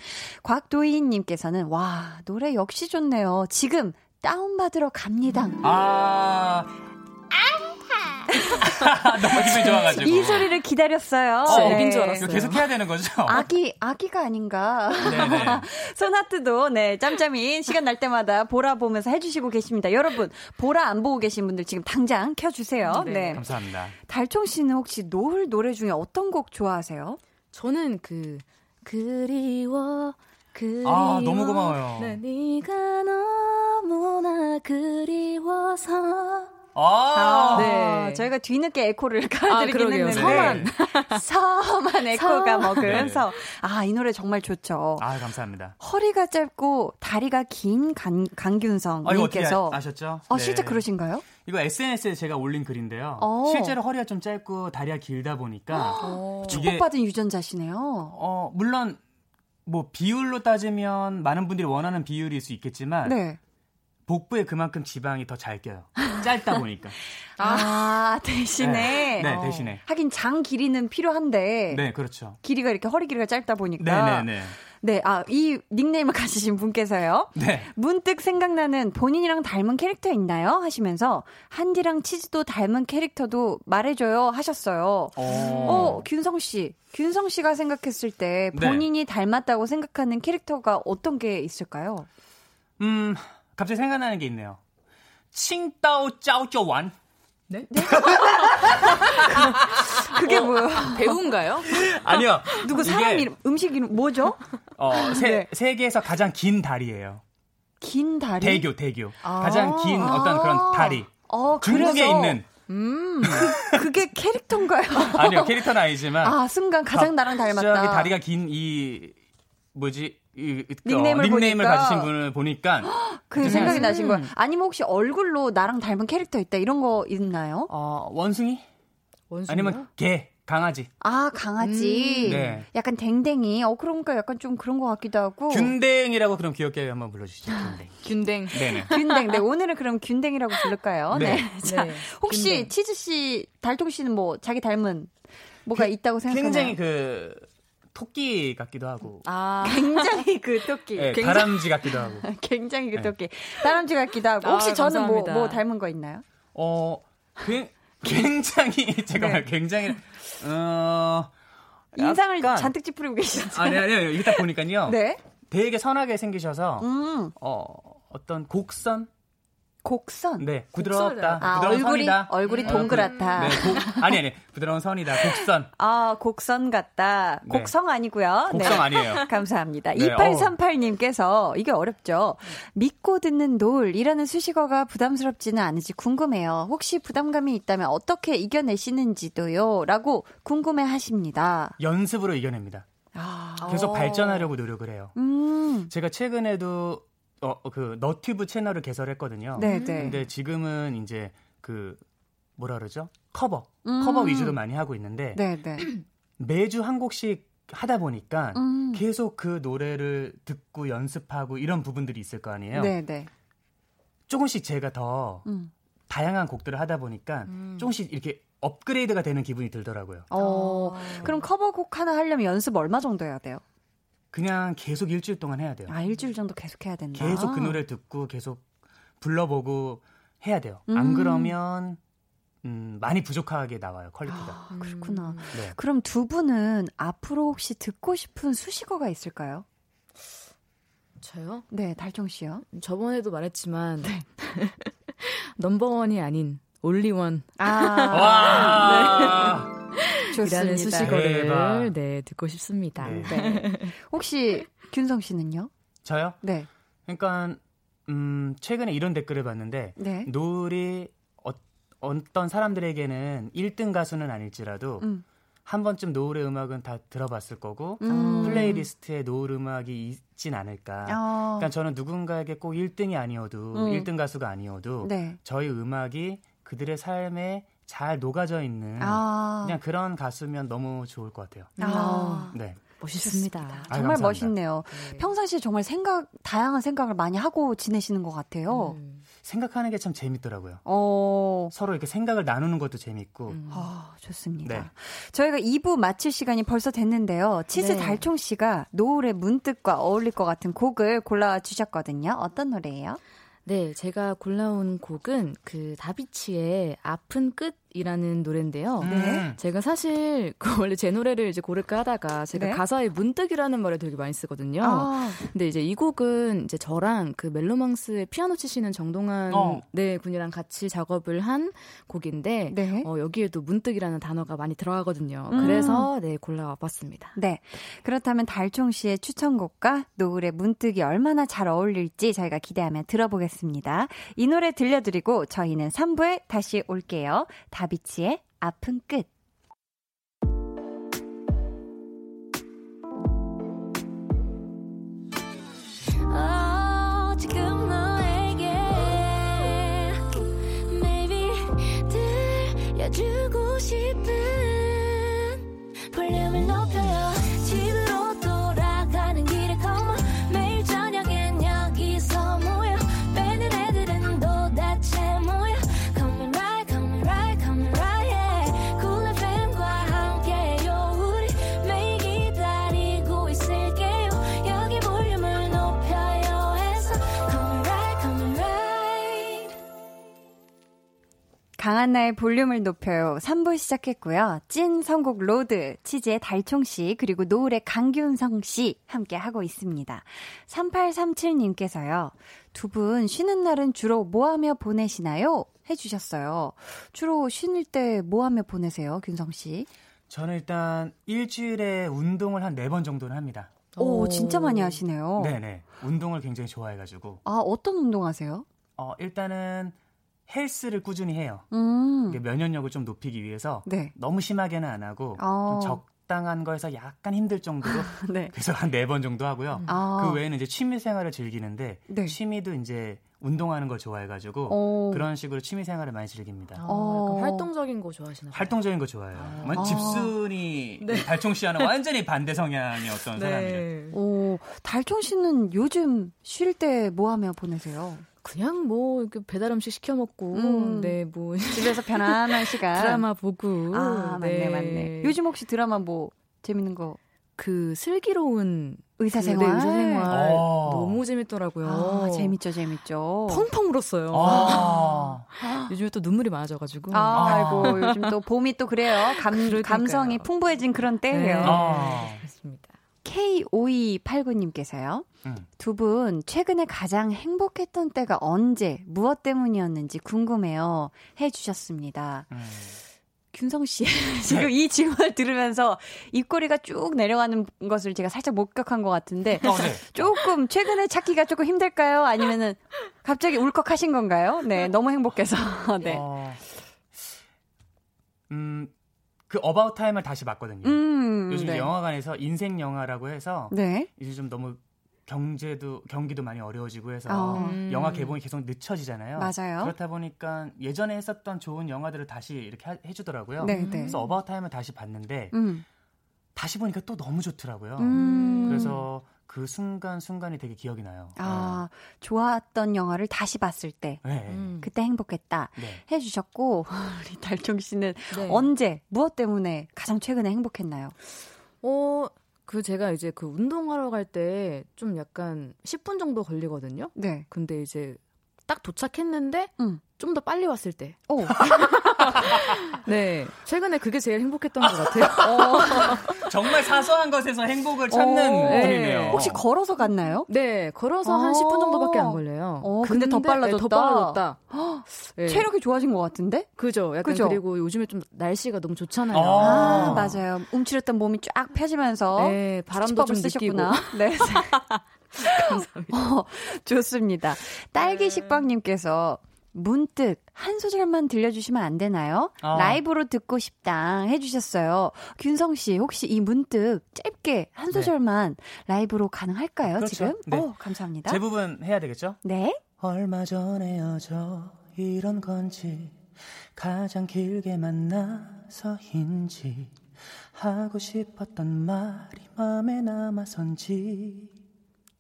곽도희 님께서는 와, 노래 역시 좋네요. 지금 다운받으러 갑니다. 아, 너무 기분이 좋아가지고. 이 소리를 기다렸어요. 어, 네. 애긴 줄 알았어요. 계속 해야 되는 거죠? 아기, 아기가 아닌가. 손하트도, 네, 짬짬이 시간 날 때마다 보라 보면서 해주시고 계십니다. 여러분, 보라 안 보고 계신 분들 지금 당장 켜주세요. 네. 네. 감사합니다. 달총 씨는 혹시 노을 노래 중에 어떤 곡 좋아하세요? 저는 그, 그리워 그리워 아 너무 고마워요. 네, 네가 너무나 그리워서 아, 네. 저희가 뒤늦게 에코를 깔아드리긴 아, 했는데 서만 네. 서만 에코가 먹으면서 네. 아이 노래 정말 좋죠. 아 감사합니다. 허리가 짧고 다리가 긴 강, 강균성 아, 님께서 아셨죠? 어, 네. 실제 그러신가요? 이거 SNS에 제가 올린 글인데요. 어. 실제로 허리가 좀 짧고 다리가 길다 보니까 어. 축복받은 유전자시네요. 어 물론 뭐 비율로 따지면 많은 분들이 원하는 비율일 수 있겠지만 네. 복부에 그만큼 지방이 더 잘 껴요. 짧다 보니까. 아, 대신에? 네, 네 대신에. 어. 하긴 장 길이는 필요한데. 네, 그렇죠. 길이가 이렇게 허리 길이가 짧다 보니까. 네네네. 네, 네. 네, 아, 이 닉네임을 가지신 분께서요. 네. 문득 생각나는 본인이랑 닮은 캐릭터 있나요? 하시면서 한디랑 치즈도 닮은 캐릭터도 말해줘요 하셨어요. 오. 어, 균성 씨. 균성 씨가 생각했을 때 네. 본인이 네. 닮았다고 생각하는 캐릭터가 어떤 게 있을까요? 음, 갑자기 생각나는 게 있네요. 칭따오 짜오쩌완. 네? 네? 그게 어, 뭐예요? 배우인가요? 아니요. 누구 사람 이름, 음식 이름 뭐죠? 어, 세, 네. 세계에서 가장 긴 다리예요. 긴 다리? 대교, 대교. 아~ 가장 긴 어떤 그런 다리. 어, 중국에 그래서... 있는. 음, 그게 캐릭터인가요? 아니요, 캐릭터는 아니지만. 아, 순간 가장 나랑 닮았다. 갑자기 다리가 긴 이, 뭐지, 이, 그, 닉네임을, 어, 닉네임을 가지신 분을 보니까 그 생각이 나신 거예요. 아니면 혹시 얼굴로 나랑 닮은 캐릭터 있다 이런 거 있나요? 어 원숭이? 원숭이 아니면 개, 강아지. 아 강아지. 음. 네. 약간 댕댕이. 어 그러니까 약간 좀 그런 것 같기도 하고. 균댕이라고 그럼 귀엽게 한번 불러주시죠. 균댕. 균댕. 네네. 균댕. 네 오늘은 그럼 균댕이라고 부를까요? 네. 네. 자 네. 혹시 균댕. 치즈 씨, 달통 씨는 뭐 자기 닮은 뭐가 그, 있다고 생각하나요? 굉장히 그 토끼 같기도 하고. 아, 굉장히 그 토끼. 네, 굉장히, 다람쥐 같기도 하고. 굉장히 그 네. 토끼. 다람쥐 같기도 하고. 혹시 아, 저는 뭐, 뭐 닮은 거 있나요? 어, 그, 굉장히, 제가 네. 굉장히, 어, 인상을 약간, 잔뜩 찌푸리고 계시죠? 아니, 아니, 아니, 이게 딱 보니까요. 네. 되게 선하게 생기셔서, 음. 어, 어떤 곡선? 곡선. 네, 부드럽다. 아, 부드러운 얼굴이, 선이다. 얼굴이 음. 동그랗다. 네, 곡, 아니 아니, 부드러운 선이다. 곡선. 아, 곡선 같다. 네. 곡성 아니고요. 곡성 네. 아니에요. 감사합니다. 네, 2838님께서 이게 어렵죠. 믿고 듣는 노을이라는 수식어가 부담스럽지는 않은지 궁금해요. 혹시 부담감이 있다면 어떻게 이겨내시는지도요?라고 궁금해하십니다. 연습으로 이겨냅니다. 아. 계속 발전하려고 노력을 해요. 음. 제가 최근에도 어, 그 너튜브 채널을 개설했거든요. 네, 네. 근데 지금은 이제 그 뭐라 그러죠? 커버. 음. 커버 위주로 많이 하고 있는데 네, 네. 매주 한 곡씩 하다 보니까 음. 계속 그 노래를 듣고 연습하고 이런 부분들이 있을 거 아니에요. 네, 네. 조금씩 제가 더 음. 다양한 곡들을 하다 보니까 음. 조금씩 이렇게 업그레이드가 되는 기분이 들더라고요. 어, 그럼 커버곡 하나 하려면 연습 얼마 정도 해야 돼요? 그냥 계속 일주일 동안 해야 돼요. 아, 일주일 정도 계속 해야 된다. 계속 그 노래를 듣고 계속 불러보고 해야 돼요. 음. 안 그러면 음, 많이 부족하게 나와요, quality가. 아, 그렇구나. 음. 네. 그럼 두 분은 앞으로 혹시 듣고 싶은 수식어가 있을까요? 저요? 네, 달총 씨요. 저번에도 말했지만 네. number one이 아닌 only one. 아. 와. 네. 이라는 수식어를 네, 듣고 싶습니다. 네. 네. 혹시 균성 씨는요? 저요? 네. 그러니까 음, 최근에 이런 댓글을 봤는데 네. 노을이 어, 어떤 사람들에게는 1등 가수는 아닐지라도 음. 한 번쯤 노을의 음악은 다 들어봤을 거고 음. playlist에 노을 음악이 있진 않을까. 어. 그러니까 저는 누군가에게 꼭 1등이 아니어도 음. 1등 가수가 아니어도 네. 저희 음악이 그들의 삶에 잘 녹아져 있는 아. 그냥 그런 가수면 너무 좋을 것 같아요. 아. 네. 멋있습니다. 아, 정말 멋있네요. 네. 평상시에 정말 생각, 다양한 생각을 많이 하고 지내시는 것 같아요. 음. 생각하는 게 참 재밌더라고요. 어. 서로 이렇게 생각을 나누는 것도 재밌고. 음. 아, 좋습니다. 네. 저희가 2부 마칠 시간이 벌써 됐는데요. 치즈 네. 달총 씨가 노을의 문득과 어울릴 것 같은 곡을 골라 주셨거든요. 어떤 노래예요? 네, 제가 골라온 곡은 그 다비치의 아픈 끝 이라는 노래인데요. 네. 제가 사실 그 원래 제 노래를 이제 고를까 하다가 제가 네? 가사에 문득이라는 말을 되게 많이 쓰거든요. 아. 근데 이제 이 곡은 이제 저랑 그 멜로망스의 피아노 치시는 정동환 어. 네 분이랑 같이 작업을 한 곡인데 네. 어, 여기에도 문득이라는 단어가 많이 들어가거든요. 음. 그래서 네 골라와봤습니다. 네. 그렇다면 달총 씨의 추천곡과 노을의 문득이 얼마나 잘 어울릴지 저희가 기대하며 들어보겠습니다. 이 노래 들려드리고 저희는 3부에 다시 올게요. 다비치의 아픈 끝. 주고 싶은 볼륨 강한나의 볼륨을 높여요. 3부 시작했고요. 찐 선곡 road, 치즈의 달총씨, 그리고 노을의 강균성씨 함께 하고 있습니다. 3837님께서요. 두 분 쉬는 날은 주로 뭐 하며 보내시나요? 해주셨어요. 주로 쉬는 때 뭐 하며 보내세요, 균성씨? 저는 일단 일주일에 운동을 한 네 번 정도는 합니다. 오, 오, 진짜 많이 하시네요. 네네. 운동을 굉장히 좋아해가지고. 아, 어떤 운동 하세요? 어, 일단은 헬스를 꾸준히 해요. 음. 면역력을 좀 높이기 위해서 네. 너무 심하게는 안 하고 어. 좀 적당한 거에서 약간 힘들 정도로 네. 그래서 한 네 번 정도 하고요. 아. 그 외에는 이제 취미 생활을 즐기는데 네. 취미도 이제 운동하는 걸 좋아해가지고 오. 그런 식으로 취미 생활을 많이 즐깁니다. 어, 활동적인 거 좋아하시나요? 활동적인 거 좋아해요. 아. 집순이 네. 달총 씨와는 완전히 반대 성향이 어떤 네. 사람이죠. 오, 달총 씨는 요즘 쉴 때 뭐 하며 보내세요? 그냥 뭐 배달 음식 시켜 먹고 음. 네뭐 집에서 편안한 시간 드라마 보고 아 맞네 네. 맞네 요즘 혹시 드라마 뭐 재밌는 거 그 슬기로운 의사생활 그, 네, 의사생활 아. 너무 재밌더라고요. 아, 재밌죠, 재밌죠. 펑펑 울었어요. 아. 요즘에 또 눈물이 많아져가지고. 아, 아이고 요즘 또 봄이 또 그래요. 감 감성이 풍부해진 그런 때예요. 네. 아. 그렇습니다. K5289님께서요. 음. 두분 최근에 가장 행복했던 때가 언제, 무엇 때문이었는지 궁금해요. 해 주셨습니다. 음. 균성 씨 지금 네. 이 질문을 들으면서 입꼬리가 쭉 내려가는 것을 제가 살짝 목격한 것 같은데 어, 네. 조금 최근에 찾기가 조금 힘들까요? 아니면은 갑자기 울컥하신 건가요? 네, 너무 행복해서. 네. 어, 음, 그 About Time을 다시 봤거든요. 음, 요즘 네. 영화관에서 인생 영화라고 해서 네. 이제 좀 너무 경제도 경기도 많이 어려워지고 해서 어. 영화 개봉이 계속 늦춰지잖아요. 맞아요. 그렇다 보니까 예전에 했었던 좋은 영화들을 다시 이렇게 하, 해주더라고요. 네, 네. 그래서 About Time을 다시 봤는데 음. 다시 보니까 또 너무 좋더라고요. 음. 그래서 그 순간 순간이 되게 기억이 나요. 아 네. 좋았던 영화를 다시 봤을 때 네. 음. 그때 행복했다 네. 해주셨고 우리 달총 씨는 네. 언제 무엇 때문에 가장 최근에 행복했나요? 어. 그 제가 이제 그 운동하러 갈 때 좀 약간 10분 정도 걸리거든요. 네. 근데 이제 딱 도착했는데 음. 좀 더 빨리 왔을 때. 오. 네. 최근에 그게 제일 행복했던 것 같아요. 어. 정말 사소한 것에서 행복을 찾는 어. 분이네요. 네. 혹시 걸어서 갔나요? 네. 걸어서 한 10분 정도밖에 안 걸려요. 어, 근데, 근데 더 빨라졌다. 네, 더 빨라졌다. 네. 체력이 좋아진 것 같은데? 그죠. 약간 그죠? 그리고 요즘에 좀 날씨가 너무 좋잖아요. 아, 아 맞아요. 움츠렸던 몸이 쫙 펴지면서 네, 바람도 좀 쓰셨구나. 네. 감사합니다. 어, 좋습니다. 딸기 네. 식빵님께서 문득 한 소절만 들려주시면 안 되나요? 어. 라이브로 듣고 싶다 해주셨어요. 균성 씨, 혹시 이 문득 짧게 한 네. 소절만 네. 라이브로 가능할까요, 그렇죠. 지금? 네. 오, 감사합니다. 제 부분 해야 되겠죠? 네. 얼마 전에 어져 이런 건지 가장 길게 만나서인지 하고 싶었던 말이 마음에 남아선지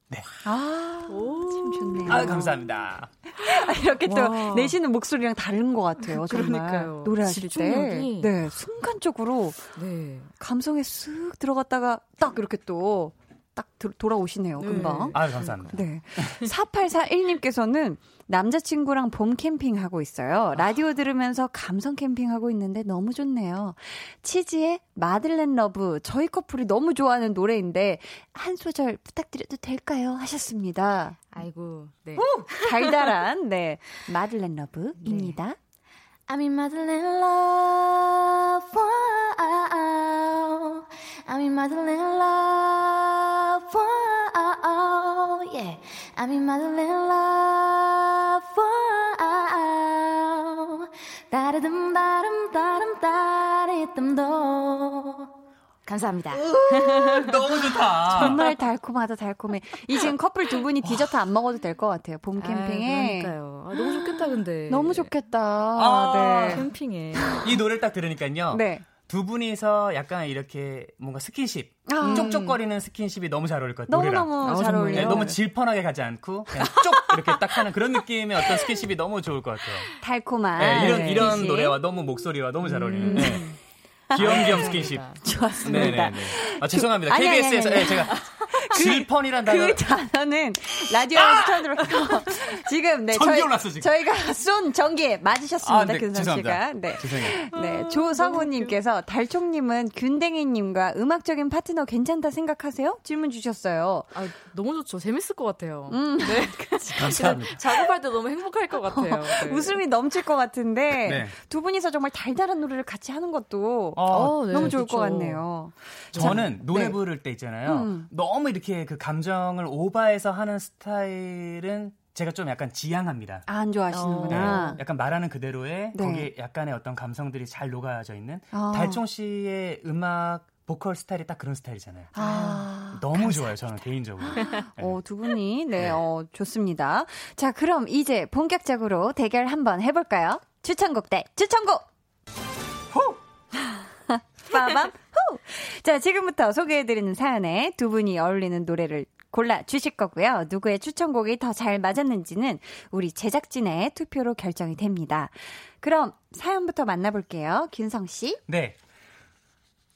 네. 아, 참 좋네요. 아, 감사합니다. 이렇게 와. 또 내시는 목소리랑 다른 것 같아요. 정말. 그러니까요. 노래하실 때. 네, 순간적으로 네. 감성에 쓱 들어갔다가 딱 이렇게 또 딱 돌아오시네요, 네. 금방. 아, 감사합니다. 네. 4841님께서는 남자친구랑 봄 캠핑하고 있어요. 라디오 들으면서 감성 캠핑하고 있는데 너무 좋네요. 치즈의 Madeleine Love, 저희 커플이 너무 좋아하는 노래인데, 한 소절 부탁드려도 될까요? 하셨습니다. 아이고, 네. 오! 달달한, 네. Madeleine Love입니다. 네. I'm in Madeleine love. Wow. I'm in Madeleine love. Wow. Yeah. I'm in Madeleine love. 따리듬도 감사합니다. 너무 좋다. 정말 달콤하다, 달콤해. 이 지금 커플 두 분이 디저트 안 먹어도 될 것 같아요. 봄 캠핑에. 아, 그러니까요. 아, 너무 좋겠다, 근데. 너무 좋겠다. 아, 네. 캠핑에. 이 노래를 딱 들으니까요. 네. 두 분이서 약간 이렇게 뭔가 스킨십, 아. 쪽쪽거리는 스킨십이 너무 잘 어울릴 것 같아요. 너무 너무 아, 잘 어울려요. 네, 너무 질펀하게 가지 않고 그냥 쪽 이렇게 딱 하는 그런 느낌의 어떤 스킨십이 너무 좋을 것 같아요. 달콤한. 네, 이런, 네. 이런 노래와 너무 목소리와 너무 잘 어울리는. 음. 네. 귀염귀염 스킨십. 좋았습니다. 네네네. 아, 죄송합니다. 아니, KBS에서 아니, 아니, 네, 제가 그, 질펀이란 단어. 그 단어는 라디오에 아! 스쳐들어서 지금 네 저희, 올랐어, 지금. 저희가 쏜 전기에 맞으셨습니다. 아, 네, 근선 씨가. 네. 죄송해요. 네. 조성호 님께서 달총 님은 균댕이 님과 음악적인 파트너 괜찮다 생각하세요? 질문 주셨어요. 아, 너무 좋죠. 재밌을 것 같아요. 음. 네. 감사합니다. 작업할 때 너무 행복할 것 같아요. 네. 웃음이 넘칠 것 같은데 네. 두 분이서 정말 달달한 노래를 같이 하는 것도 어, 어, 네, 너무 좋을 그쵸. 것 같네요. 저는 노래 네. 부를 때 있잖아요. 음. 너무 이렇게 그 감정을 오버해서 하는 스타일은 제가 좀 약간 지향합니다. 아, 안 좋아하시는구나. 네, 약간 말하는 그대로의 네. 거기에 약간의 어떤 감성들이 잘 녹아져 있는 어. 달총 씨의 음악 보컬 스타일이 딱 그런 스타일이잖아요. 아, 너무 감사 좋아요, 저는 개인적으로. 네. 어, 두 분이, 네, 네, 어, 좋습니다. 자, 그럼 이제 본격적으로 대결 한번 해볼까요? 추천곡 대 추천곡! 후! 빠밤, 후! 자, 지금부터 소개해드리는 사연에 두 분이 어울리는 노래를 골라 주실 거고요. 누구의 추천곡이 더 잘 맞았는지는 우리 제작진의 투표로 결정이 됩니다. 그럼 사연부터 만나볼게요. 균성 씨. 네.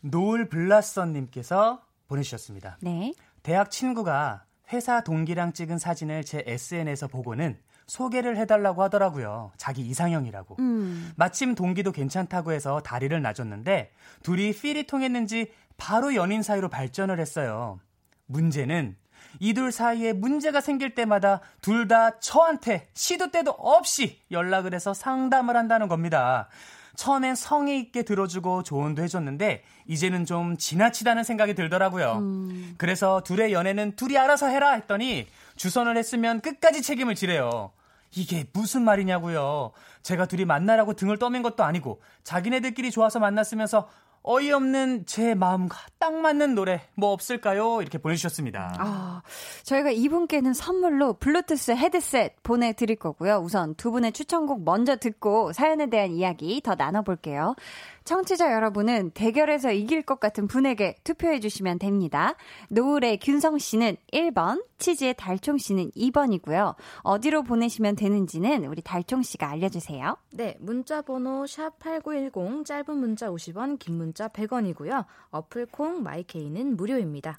노을 블라썸님께서 보내주셨습니다. 네. 대학 친구가 회사 동기랑 찍은 사진을 제 SNS에서 보고는 소개를 해달라고 하더라고요. 자기 이상형이라고. 음. 마침 동기도 괜찮다고 해서 다리를 놔줬는데 둘이 필이 통했는지 바로 연인 사이로 발전을 했어요. 문제는 이 둘 사이에 문제가 생길 때마다 둘 다 저한테 시도 때도 없이 연락을 해서 상담을 한다는 겁니다. 처음엔 성의 있게 들어주고 조언도 해줬는데 이제는 좀 지나치다는 생각이 들더라고요. 음. 그래서 둘의 연애는 둘이 알아서 해라 했더니 주선을 했으면 끝까지 책임을 지래요. 이게 무슨 말이냐고요. 제가 둘이 만나라고 등을 떠맨 것도 아니고 자기네들끼리 좋아서 만났으면서 어이없는 제 마음과 딱 맞는 노래 뭐 없을까요? 이렇게 보내주셨습니다. 아, 저희가 이분께는 선물로 블루투스 헤드셋 보내드릴 거고요. 우선 두 분의 추천곡 먼저 듣고 사연에 대한 이야기 더 나눠볼게요. 청취자 여러분은 대결에서 이길 것 같은 분에게 투표해 주시면 됩니다. 노을의 균성 씨는 1번, 치즈의 달총 씨는 2번이고요. 어디로 보내시면 되는지는 우리 달총 씨가 알려주세요. 네, 문자 번호 샵8910 짧은 문자 50원, 긴 문자 100원이고요. 어플 콩 마이케이는 무료입니다.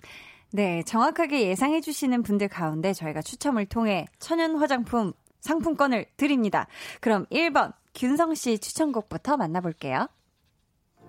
네, 정확하게 예상해 주시는 분들 가운데 저희가 추첨을 통해 천연 화장품 상품권을 드립니다. 그럼 1번 균성 씨 추천곡부터 만나볼게요.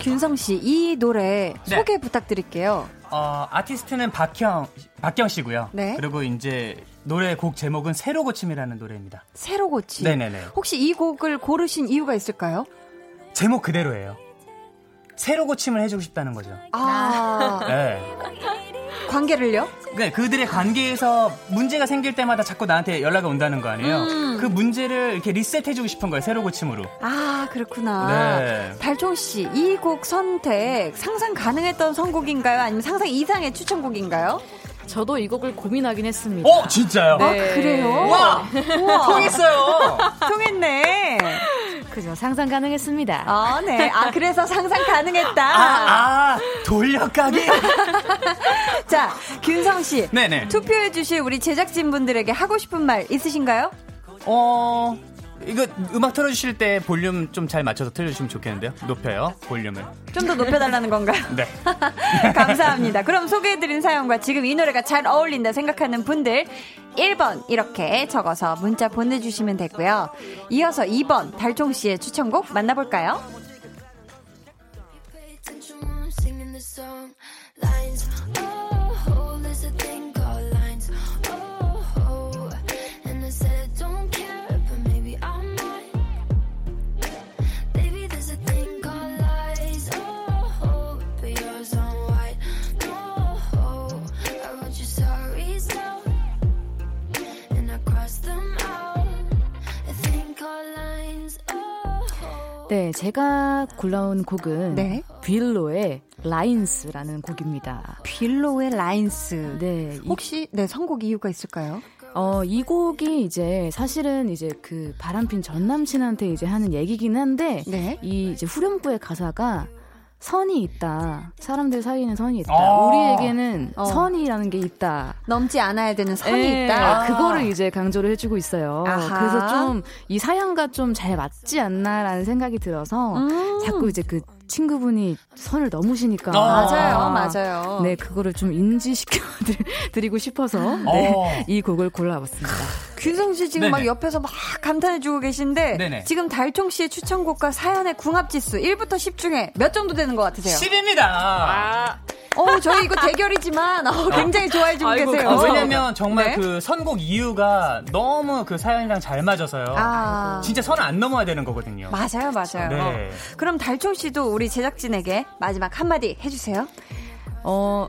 균성 씨, 이 노래 네. 소개 부탁드릴게요. 어, 아티스트는 박형, 박경 씨고요. 네. 그리고 이제 노래 곡 제목은 새로 고침이라는 노래입니다. 새로 고침. 네네네. 혹시 이 곡을 고르신 이유가 있을까요? 제목 그대로예요. 새로 고침을 해주고 싶다는 거죠. 아. 네. 관계를요? 네, 그들의 관계에서 문제가 생길 때마다 자꾸 나한테 연락이 온다는 거 아니에요? 음. 그 문제를 이렇게 리셋해주고 싶은 거예요, 새로 고침으로. 아, 그렇구나. 네. 달총 씨, 이 곡 선택 상상 가능했던 선곡인가요? 아니면 상상 이상의 추천곡인가요? 저도 이 곡을 고민하긴 했습니다. 어, 진짜요? 네. 아, 그래요? 와! 우와. 통했어요! 통했네. 그죠. 상상 가능했습니다. 아, 네. 아, 그래서 상상 가능했다. 아, 아 돌려가기? 자, 균성 씨. 네네. 투표해주실 우리 제작진분들에게 하고 싶은 말 있으신가요? 어, 이거 음악 틀어주실 때 볼륨 좀 잘 맞춰서 틀어주시면 좋겠는데요. 높여요, 볼륨을. 좀 더 높여달라는 건가요? 네. 감사합니다. 그럼 소개해드린 사연과 지금 이 노래가 잘 어울린다 생각하는 분들 1번 이렇게 적어서 문자 보내주시면 되고요. 이어서 2번 달총 씨의 추천곡 만나볼까요? 네, 제가 골라온 곡은 네. 빌로의 라인스라는 곡입니다. 빌로의 라인스. 네. 혹시 네 선곡 이유가 있을까요? 어, 이 곡이 이제 사실은 이제 그 바람핀 전 남친한테 이제 하는 얘기긴 한데 네. 이 이제 후렴구의 가사가 선이 있다. 사람들 사이에는 선이 있다. 아~ 우리에게는 어. 선이라는 게 있다. 넘지 않아야 되는 선이 에, 네. 있다. 아~ 그거를 이제 강조를 해주고 있어요. 아하. 그래서 좀 이 사연과 좀 잘 맞지 않나라는 생각이 들어서 음~ 자꾸 이제 그 친구분이 선을 넘으시니까. 아, 맞아요, 맞아요. 네, 그거를 좀 인지시켜 드리고 싶어서 네, 어. 이 곡을 골라봤습니다. 균성 씨 지금 네네. 막 옆에서 막 감탄해주고 계신데 네네. 지금 달총 씨의 추천곡과 사연의 궁합 지수 1부터 10 중에 몇 정도 되는 것 같으세요? 10입니다. 아. 어, 저희 이거 대결이지만 어, 굉장히 좋아해 주고 아이고, 계세요. 어, 왜냐면 정말 네? 그 선곡 이유가 너무 그 사연이랑 잘 맞아서요. 아. 진짜 선안 넘어야 되는 거거든요. 맞아요, 맞아요. 네. 그럼 달총 씨도 우리 제작진에게 마지막 한마디 해주세요. 어.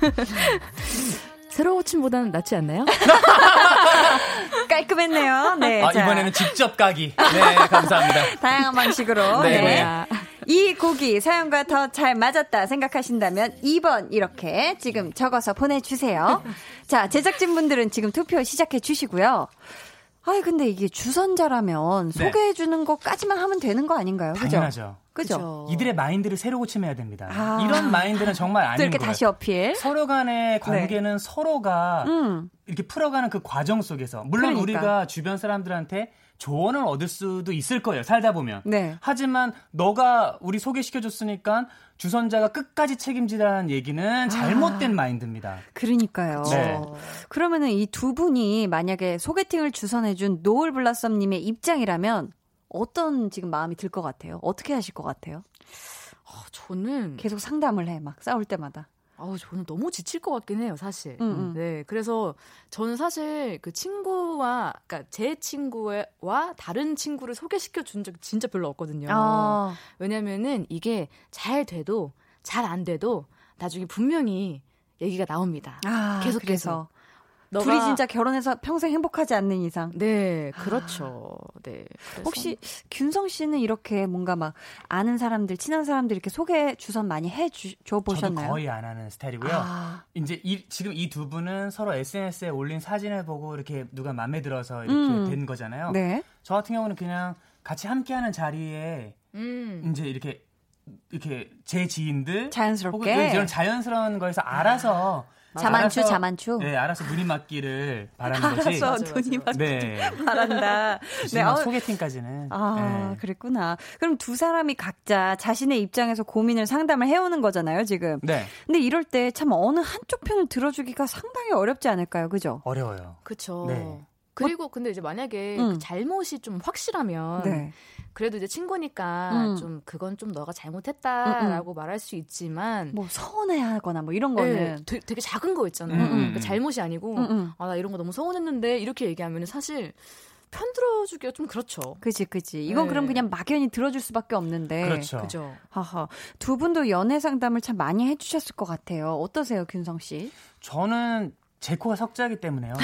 새로 고침보다는 낫지 않나요? 깔끔했네요. 네. 아, 이번에는 직접 가기. 네, 감사합니다. 다양한 방식으로. 네. 네. 이 곡이 사연과 더 잘 맞았다 생각하신다면 2번 이렇게 지금 적어서 보내주세요. 자, 제작진분들은 지금 투표 시작해 주시고요. 아이, 근데 이게 주선자라면 네. 소개해 주는 것까지만 하면 되는 거 아닌가요? 그죠? 당연하죠. 그죠? 이들의 마인드를 새로 고침해야 됩니다. 아. 이런 마인드는 정말 아닌 이렇게 거예요. 다시 어필. 서로 간의 네. 관계는 네. 서로가 음. 이렇게 풀어가는 그 과정 속에서 물론 그러니까. 우리가 주변 사람들한테 조언을 얻을 수도 있을 거예요. 살다 보면. 네. 하지만 너가 우리 소개시켜 줬으니까 주선자가 끝까지 책임지라는 얘기는 잘못된 아, 마인드입니다. 그러니까요. 네. 그러면은 이 두 분이 만약에 소개팅을 주선해준 노을 블라썸님의 입장이라면 어떤 지금 마음이 들 것 같아요? 어떻게 하실 것 같아요? 어, 저는 계속 상담을 해, 막 싸울 때마다. 아우 저는 너무 지칠 것 같긴 해요, 사실. 음, 음. 네, 그래서 저는 사실 그 친구와, 그러니까 제 친구와 다른 친구를 소개시켜 준 적 진짜 별로 없거든요. 아. 왜냐면은 이게 잘 돼도 잘 안 돼도 나중에 분명히 얘기가 나옵니다. 아, 계속해서. 너가... 둘이 진짜 결혼해서 평생 행복하지 않는 이상. 네, 그렇죠. 아... 네. 그래서... 혹시 균성 씨는 이렇게 뭔가 막 아는 사람들, 친한 사람들 이렇게 소개 주선 많이 해줘 보셨나요? 저도 거의 안 하는 스타일이고요. 아... 이제 이, 지금 이 두 분은 서로 SNS에 올린 사진을 보고 이렇게 누가 마음에 들어서 이렇게 음... 된 거잖아요. 네. 저 같은 경우는 그냥 같이 함께하는 자리에 음... 이제 이렇게 이렇게 제 지인들 자연스럽게 혹은 이런 자연스러운 거에서 알아서 자만추, 알아서, 자만추. 네, 알아서 눈이 맞기를 바라는 거지. 알아서 눈이 맞기 네. 바란다. 네, 어, 소개팅까지는. 아, 네. 그랬구나. 그럼 두 사람이 각자 자신의 입장에서 고민을 상담을 해오는 거잖아요, 지금. 네. 근데 이럴 때 참 어느 한쪽 편을 들어주기가 상당히 어렵지 않을까요, 그죠? 어려워요. 그쵸. 네. 그리고 근데 이제 만약에 음. 그 잘못이 좀 확실하면 네. 그래도 이제 친구니까 음. 좀 그건 좀 너가 잘못했다라고 음, 음. 말할 수 있지만 뭐 서운해하거나 뭐 이런 거는 네, 되게, 되게, 작은 거 있잖아요. 음, 음. 그러니까 잘못이 아니고 아 나 이런 거 너무 서운했는데 이렇게 얘기하면 사실 편 들어주기가 좀 그렇죠. 그지, 그지. 이건 네. 그럼 그냥 막연히 들어줄 수밖에 없는데. 그렇죠. 그죠. 하하. 두 분도 연애 상담을 참 많이 해주셨을 것 같아요. 어떠세요, 균성 씨? 저는 제 코가 석자기 때문에요.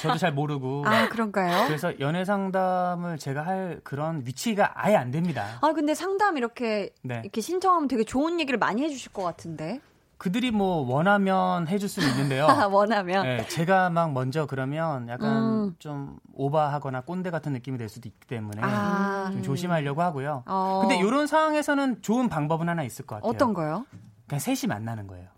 저도 잘 모르고. 아, 그런가요? 그래서 연애 상담을 제가 할 그런 위치가 아예 안 됩니다. 아, 근데 상담 이렇게, 네. 이렇게 신청하면 되게 좋은 얘기를 많이 해 주실 것 같은데. 그들이 뭐 원하면 해줄 수는 있는데요. 원하면. 네, 제가 막 먼저 그러면 약간 음. 좀 오바하거나 꼰대 같은 느낌이 될 수도 있기 때문에 아. 좀 조심하려고 하고요. 어. 근데 이런 상황에서는 좋은 방법은 하나 있을 것 같아요. 어떤 거요? 그냥 셋이 만나는 거예요.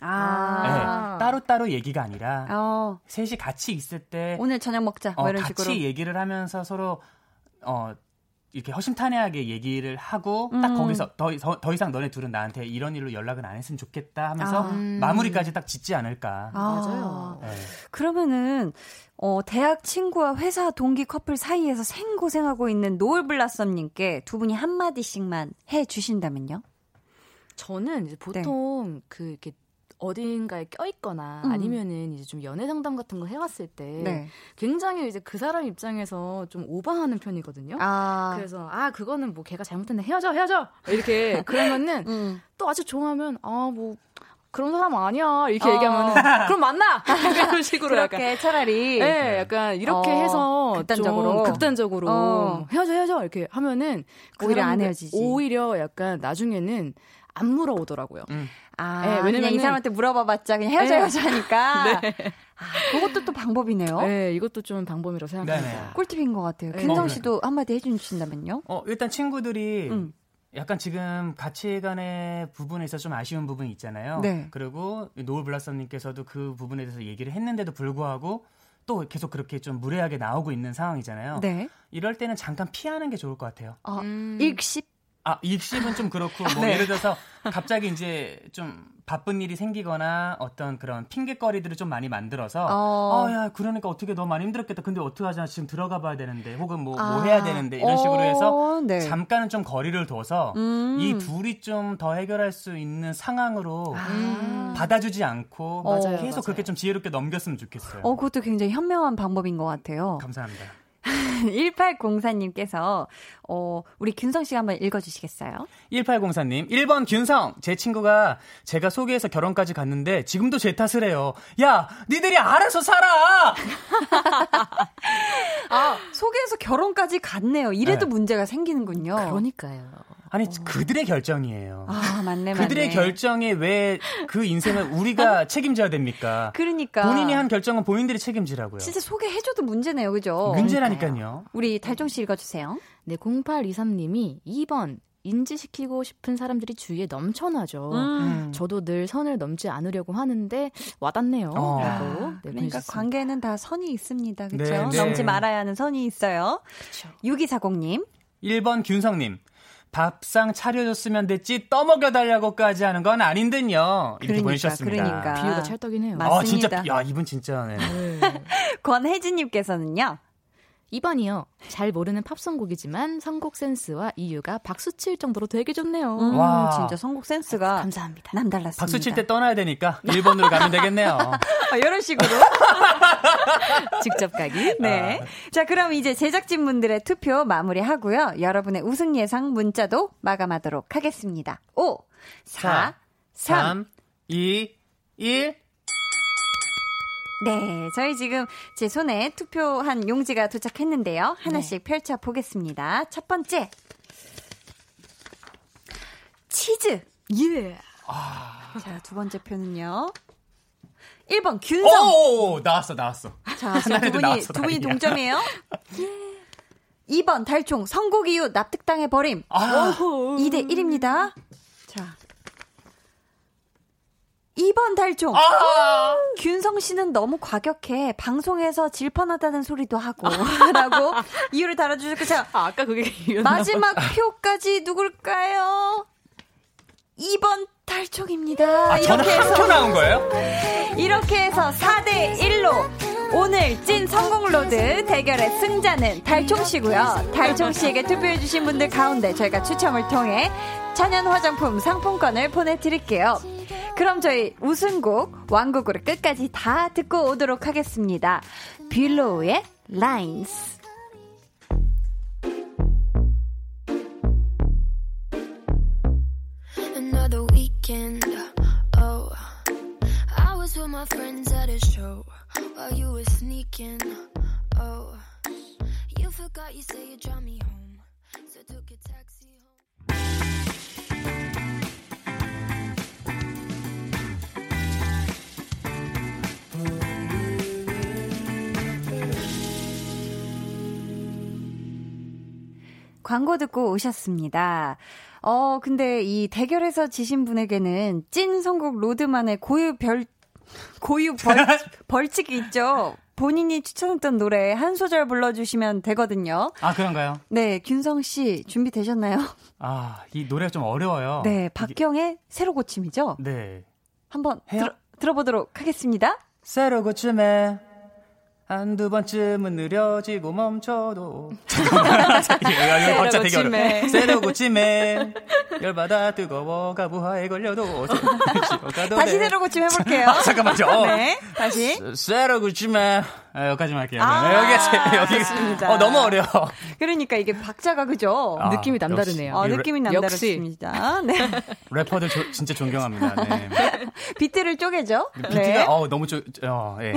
아. 네, 따로따로 얘기가 아니라 어. 셋이 같이 있을 때 오늘 저녁 먹자 뭐 어, 이런 같이 식으로. 얘기를 하면서 서로 어 이렇게 허심탄회하게 얘기를 하고 딱 음. 거기서 더, 더, 더, 이상 너네 둘은 나한테 이런 일로 연락은 안 했으면 좋겠다 하면서 아. 음. 마무리까지 딱 짓지 않을까. 아. 맞아요. 네. 그러면은 어, 대학 친구와 회사 동기 커플 사이에서 생고생하고 있는 노을블라썸님께 두 분이 한마디씩만 해 주신다면요? 저는 이제 보통 네. 그 이렇게 어딘가에 껴있거나 음. 아니면은 이제 좀 연애 상담 같은 거 해왔을 때 네. 굉장히 이제 그 사람 입장에서 좀 오버하는 편이거든요. 아. 그래서 아 그거는 뭐 걔가 잘못했네 헤어져 헤어져 이렇게 그러면은 음. 또 아주 좋아하면 아뭐 그런 사람 아니야 이렇게 어. 얘기하면은 그럼 만나 이런 식으로 그렇게 약간 차라리 네 약간 이렇게 어. 해서 극단적으로 극단적으로 어. 헤어져 헤어져 이렇게 하면은 오히려 안 헤어지지 오히려 약간 나중에는 안 물어오더라고요. 음. 아, 네, 왜냐면 이 사람한테 물어봐봤자 그냥 헤어져 네. 헤어져 하니까. 네. 아, 그것도 또 방법이네요. 네, 이것도 좀 방법이라고 생각합니다. 네네. 꿀팁인 것 같아요. 김성 네. 씨도 한마디 해주신다면요? 어, 일단 친구들이 음. 약간 지금 가치관의 부분에 있어서 좀 아쉬운 부분이 있잖아요. 네. 그리고 노을 블라썸님께서도 그 부분에 대해서 얘기를 했는데도 불구하고 또 계속 그렇게 좀 무례하게 나오고 있는 상황이잖아요. 네. 이럴 때는 잠깐 피하는 게 좋을 것 같아요. 어, 음. 일십 아, 입심은 좀 그렇고, 뭐, 네. 예를 들어서, 갑자기 이제 좀 바쁜 일이 생기거나 어떤 그런 핑계거리들을 좀 많이 만들어서, 어, 아, 야, 그러니까 어떻게 너무 많이 힘들었겠다. 근데 어떡하냐. 지금 들어가 봐야 되는데, 혹은 뭐, 뭐 아. 뭐 해야 되는데, 이런 식으로 해서, 어, 네. 잠깐은 좀 거리를 둬서, 음. 이 둘이 좀 더 해결할 수 있는 상황으로 아. 받아주지 않고, 맞아요, 계속 맞아요. 그렇게 좀 지혜롭게 넘겼으면 좋겠어요. 어, 그것도 굉장히 현명한 방법인 것 같아요. 감사합니다. 1804님께서, 어, 우리 균성 씨가 한번 읽어주시겠어요? 1804님, 1번 균성. 제 친구가 제가 소개해서 결혼까지 갔는데 지금도 제 탓을 해요. 야, 니들이 알아서 살아! 아, 소개해서 결혼까지 갔네요. 이래도 네. 문제가 생기는군요. 그러니까요. 아니 어. 그들의 결정이에요. 아 맞네 그들의 맞네. 결정에 왜 그 인생을 우리가 책임져야 됩니까? 그러니까 본인이 한 결정은 본인들이 책임지라고요. 진짜 소개해줘도 문제네요, 그죠? 문제라니까요. 우리 달종 씨 읽어주세요. 네, 0823님이 2번 인지시키고 싶은 사람들이 주위에 넘쳐나죠. 음. 저도 늘 선을 넘지 않으려고 하는데 와닿네요. 어. 라고 네, 그러니까 보내주셨습니다. 관계는 다 선이 있습니다. 그렇죠? 네, 네. 넘지 말아야 하는 선이 있어요. 그쵸. 6240님. 1번 균성님. 밥상 차려줬으면 됐지 떠먹여 달라고까지 하는 건 아닌 듯요. 이렇게 그러니까, 보내주셨습니다. 그러니까. 비유가 찰떡이네요. 맞습니다. 아, 진짜, 야, 이분 진짜, 네. 네. 권혜진 님께서는요. 2번이요. 잘 모르는 팝송 곡이지만 선곡 센스와 이유가 박수 칠 정도로 되게 좋네요. 음, 와. 진짜 선곡 센스가 아, 감사합니다. 남달랐습니다. 박수 칠 때 떠나야 되니까 1번으로 가면 되겠네요. 아, 이런 식으로. 직접 가기. 네. 아. 자, 그럼 이제 제작진 분들의 투표 마무리하고요. 여러분의 우승 예상 문자도 마감하도록 하겠습니다. 5, 4, 3, 3 2, 1. 네, 저희 지금 제 손에 투표한 용지가 도착했는데요. 하나씩 네. 펼쳐 보겠습니다. 첫 번째. 치즈. 예. 아. 자, 두 번째 표는요. 1번 균성. 오, 나왔어, 나왔어. 자, 두 분이 나왔어, 두 분이 동점이에요. 예. 2번 달총 선곡 이후 납득당해 버림. 아. 2대 1입니다. 자, 2번 달총. 아~ 균성 씨는 너무 과격해. 방송에서 질펀하다는 소리도 하고. 라고 이유를 달아주셨고, 자. 아, 아까 그게 마지막 표까지 누굴까요? 2번 달총입니다. 아, 이렇게 해서. 표 나온 거예요? 이렇게 해서 4대 1로 오늘 찐 성공 road 대결의 승자는 달총 씨고요. 달총 씨에게 투표해 주신 분들 가운데 저희가 추첨을 통해 천연 화장품 상품권을 보내 드릴게요. 그럼 저희 우승곡 왕곡으로 끝까지 다 듣고 오도록 하겠습니다. 빌로우의 Lines. Oh. Oh, 광고 듣고 오셨습니다. 어, 근데 이 대결에서 지신 분에게는 찐 선곡 로드만의 고유 별, 고유 벌, 벌칙이 있죠. 본인이 추천했던 노래 한 소절 불러주시면 되거든요. 아, 그런가요? 네, 균성 씨 준비되셨나요? 아, 이 노래가 좀 어려워요. 네, 박경의 이게... 새로 고침이죠? 네. 한번 들어, 들어보도록 하겠습니다. 새로 고침에 한두 번쯤은 느려지고 멈춰도. 박자 되게 어려 새로 고침에 열받아 뜨거워가 부하에 걸려도. 다시 새로 고 침 해볼게요. 아, 잠깐만요. 어. 네 다시. 새로 고침에 아, 여기까지만 할게요. 아, 네, 여기 여기. 습니다. 어, 너무 어려워. 그러니까 이게 박자가 그죠? 아, 느낌이 남다르네요. 어, 느낌이 남다릅니다. 네. 래퍼들 조, 진짜 존경합니다. 네. 비트를 쪼개죠? 비트가 네. 어, 너무 쪼 어, 예.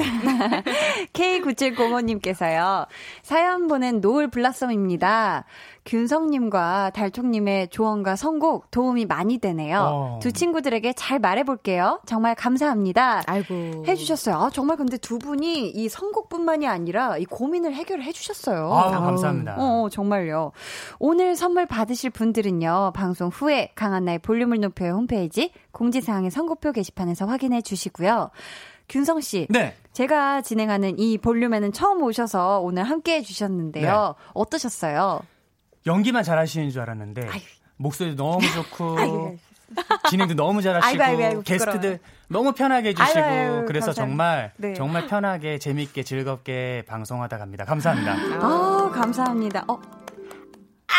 K 9705님께서요. 사연 보낸 노을 블라썸입니다. 균성님과 달총님의 조언과 선곡 도움이 많이 되네요. 어. 두 친구들에게 잘 말해볼게요. 정말 감사합니다. 아이고. 해주셨어요. 아, 정말 근데 두 분이 이 선곡뿐만이 아니라 이 고민을 해결해 주셨어요. 아, 감사합니다. 어, 정말요. 오늘 선물 받으실 분들은요. 방송 후에 강한나의 볼륨을 높여요 홈페이지 공지사항의 선곡표 게시판에서 확인해 주시고요. 균성 씨. 네. 제가 진행하는 이 볼륨에는 처음 오셔서 오늘 함께 해주셨는데요. 네. 어떠셨어요? 연기만 잘하시는 줄 알았는데 아유. 목소리도 너무 좋고 아유. 진행도 너무 잘하시고 아이고, 아이고, 게스트들 너무 편하게 해주시고 아이고, 그래서 감사합니다. 정말 네. 정말 편하게 재밌게 즐겁게 방송하다 갑니다. 감사합니다. 아 감사합니다. 어. 아,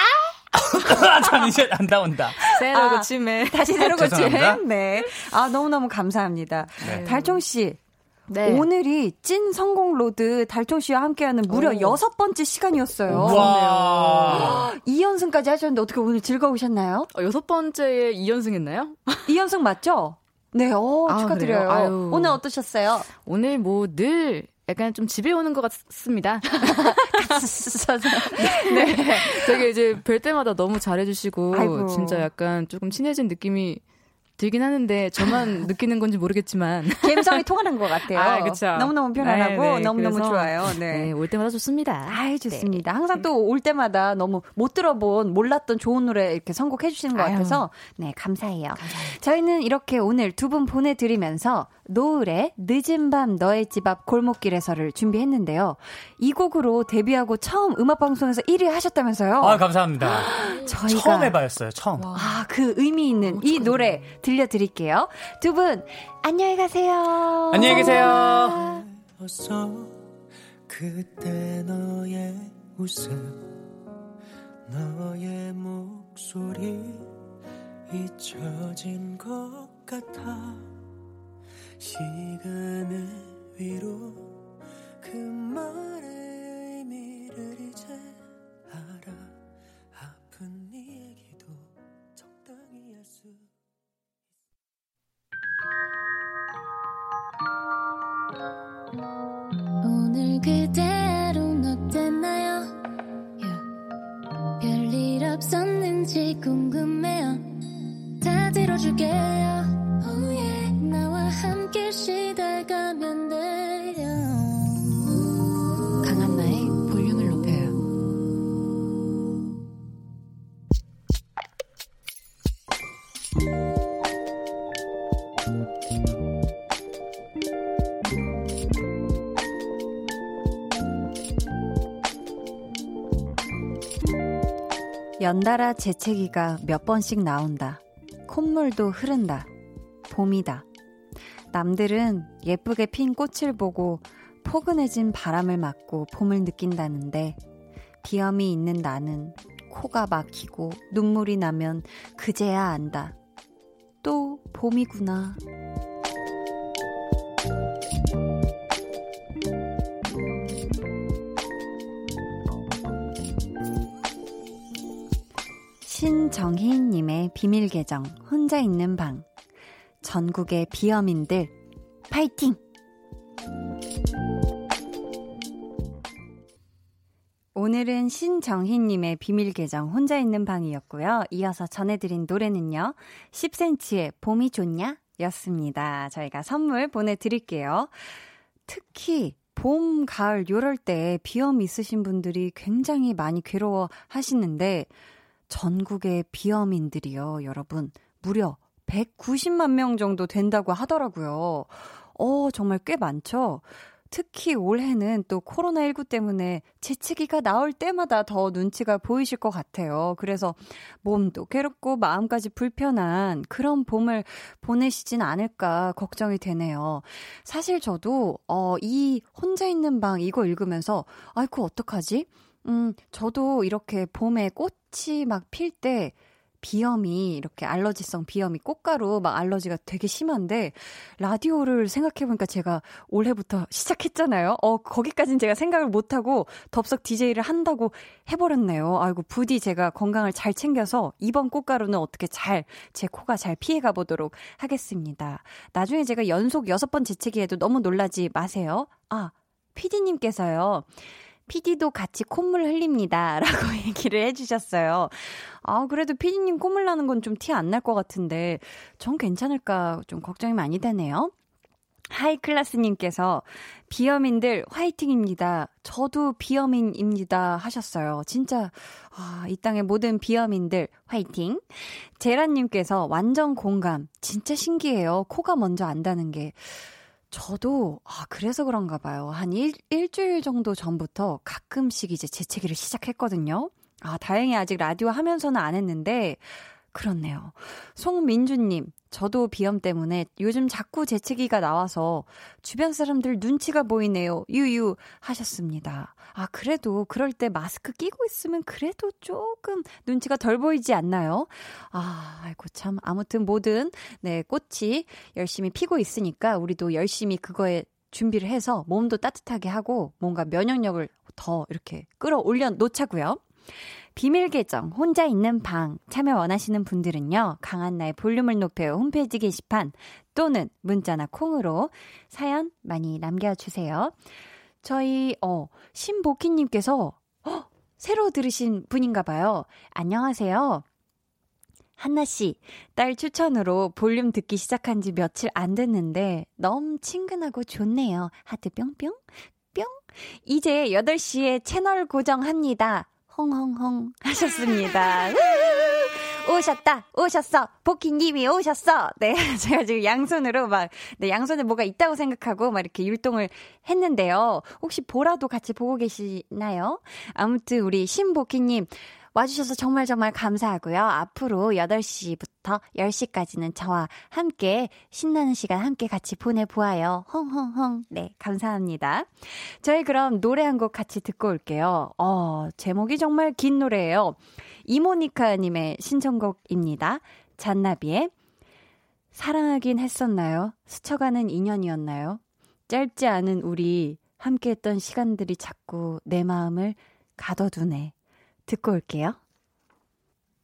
참 이제 안 나온다. 새로 아, 고침에 다시 새로 고침. 네. 아 너무 너무 감사합니다. 네. 달총 씨. 네. 오늘이 찐 성공 road 달총 씨와 함께하는 무려 오. 여섯 번째 시간이었어요. 와. 2연승까지 하셨는데 어떻게 오늘 즐거우셨나요? 어, 여섯 번째에 2연승 했나요? 2연승 맞죠? 네, 어, 아, 축하드려요. 오늘 어떠셨어요? 오늘 뭐 늘 약간 좀 집에 오는 것 같습니다. 네. 되게 이제 뵐 때마다 너무 잘해주시고, 아이고. 진짜 약간 조금 친해진 느낌이 들긴 하는데 저만 느끼는 건지 모르겠지만 감성이 통하는 것 같아요. 아, 그렇죠. 너무너무 편안하고 네, 네. 너무너무 좋아요. 네. 네. 올 때마다 좋습니다. 아, 좋습니다. 네. 항상 또 올 때마다 너무 못 들어본 몰랐던 좋은 노래 이렇게 선곡해 주시는 것 같아서 네, 감사해요. 감사합니다. 저희는 이렇게 오늘 두 분 보내 드리면서 노을의 늦은 밤 너의 집 앞 골목길에서를 준비했는데요. 이 곡으로 데뷔하고 처음 음악 방송에서 1위 하셨다면서요? 아, 감사합니다. 저희가 처음 해봐였어요. 처음. 아, 그 의미 있는 이 노래 들려드릴게요. 두 분, 안녕히 가세요. 안녕히 계세요. 그때 너의 웃음 너의 목소리 잊혀진 것 같아 시간의 위로 그 말의 의미를 이제 알아. 아픈 네 얘기도 적당히 할 수 오늘 그대로는 어땠나요? 별일 없었는지 궁금해요. 다 들어줄게요 연달아 재채기가 몇 번씩 나온다. 콧물도 흐른다. 봄이다. 남들은 예쁘게 핀 꽃을 보고 포근해진 바람을 맞고 봄을 느낀다는데 비염이 있는 나는 코가 막히고 눈물이 나면 그제야 안다. 또 봄이구나. 신정희님의 비밀 계정 혼자 있는 방 전국의 비염인들 파이팅! 오늘은 신정희님의 비밀 계정 혼자 있는 방이었고요. 이어서 전해드린 노래는요. 10cm의 봄이 좋냐? 였습니다. 저희가 선물 보내드릴게요. 특히 봄, 가을, 요럴 때 비염 있으신 분들이 굉장히 많이 괴로워 하시는데, 전국의 비염인들이요, 여러분, 무려 190만 명 정도 된다고 하더라고요. 어, 정말 꽤 많죠? 특히 올해는 또 코로나19 때문에 재채기가 나올 때마다 더 눈치가 보이실 것 같아요. 그래서 몸도 괴롭고 마음까지 불편한 그런 봄을 보내시진 않을까 걱정이 되네요. 사실 저도, 어, 이 혼자 있는 방 이거 읽으면서, 아이고, 어떡하지? 음, 저도 이렇게 봄에 꽃 이 막 필 때, 비염이 이렇게 알러지성 비염이 꽃가루 막 알러지가 되게 심한데 라디오를 생각해 보니까 제가 올해부터 시작했잖아요. 어 거기까지는 제가 생각을 못 하고 덥석 DJ를 한다고 해 버렸네요. 아이고 부디 제가 건강을 잘 챙겨서 이번 꽃가루는 어떻게 잘 제 코가 잘 피해 가 보도록 하겠습니다. 나중에 제가 연속 여섯 번 재채기해도 너무 놀라지 마세요. 아, 피디님께서요. PD도 같이 콧물 흘립니다. 라고 얘기를 해주셨어요. 아, 그래도 PD님 콧물 나는 건 좀 티 안 날 것 같은데, 전 괜찮을까 좀 걱정이 많이 되네요. 하이클라스님께서 비염인들 화이팅입니다. 저도 비염인입니다. 하셨어요. 진짜, 아, 이 땅의 모든 비염인들 화이팅. 제란님께서 완전 공감. 진짜 신기해요. 코가 먼저 안다는 게. 저도, 아, 그래서 그런가 봐요. 한 일, 일주일 정도 전부터 가끔씩 이제 재채기를 시작했거든요. 아, 다행히 아직 라디오 하면서는 안 했는데, 그렇네요. 송민주님, 저도 비염 때문에 요즘 자꾸 재채기가 나와서 주변 사람들 눈치가 보이네요. 유유 하셨습니다. 아, 그래도 그럴 때 마스크 끼고 있으면 그래도 조금 눈치가 덜 보이지 않나요? 아, 아이고 참 아무튼 뭐든 네, 꽃이 열심히 피고 있으니까 우리도 열심히 그거에 준비를 해서 몸도 따뜻하게 하고 뭔가 면역력을 더 이렇게 끌어올려 놓자고요. 비밀 계정 혼자 있는 방 참여 원하시는 분들은요. 강한나의 볼륨을 높여 홈페이지 게시판 또는 문자나 콩으로 사연 많이 남겨주세요. 저희 어 신복희 님께서 어, 새로 들으신 분인가 봐요. 안녕하세요. 한나 씨, 딸 추천으로 볼륨 듣기 시작한 지 며칠 안 됐는데 너무 친근하고 좋네요. 하트 뿅뿅 뿅. 이제 8시에 채널 고정합니다. 홍홍홍 하셨습니다. 오셨다, 오셨어, 복희님이 오셨어. 네, 제가 지금 양손으로 막, 네, 양손에 뭐가 있다고 생각하고 막 이렇게 율동을 했는데요. 혹시 보라도 같이 보고 계시나요? 아무튼 우리 신복희님, 와주셔서 정말 정말 감사하고요. 앞으로 8시부터 10시까지는 저와 함께 신나는 시간 함께 같이 보내보아요. 헝헝헝. 네, 감사합니다. 저희 그럼 노래 한 곡 같이 듣고 올게요. 어, 제목이 정말 긴 노래예요. 이모니카님의 신청곡입니다. 잔나비의 사랑하긴 했었나요? 스쳐가는 인연이었나요? 짧지 않은 우리 함께 했던 시간들이 자꾸 내 마음을 가둬두네. 듣고 올게요.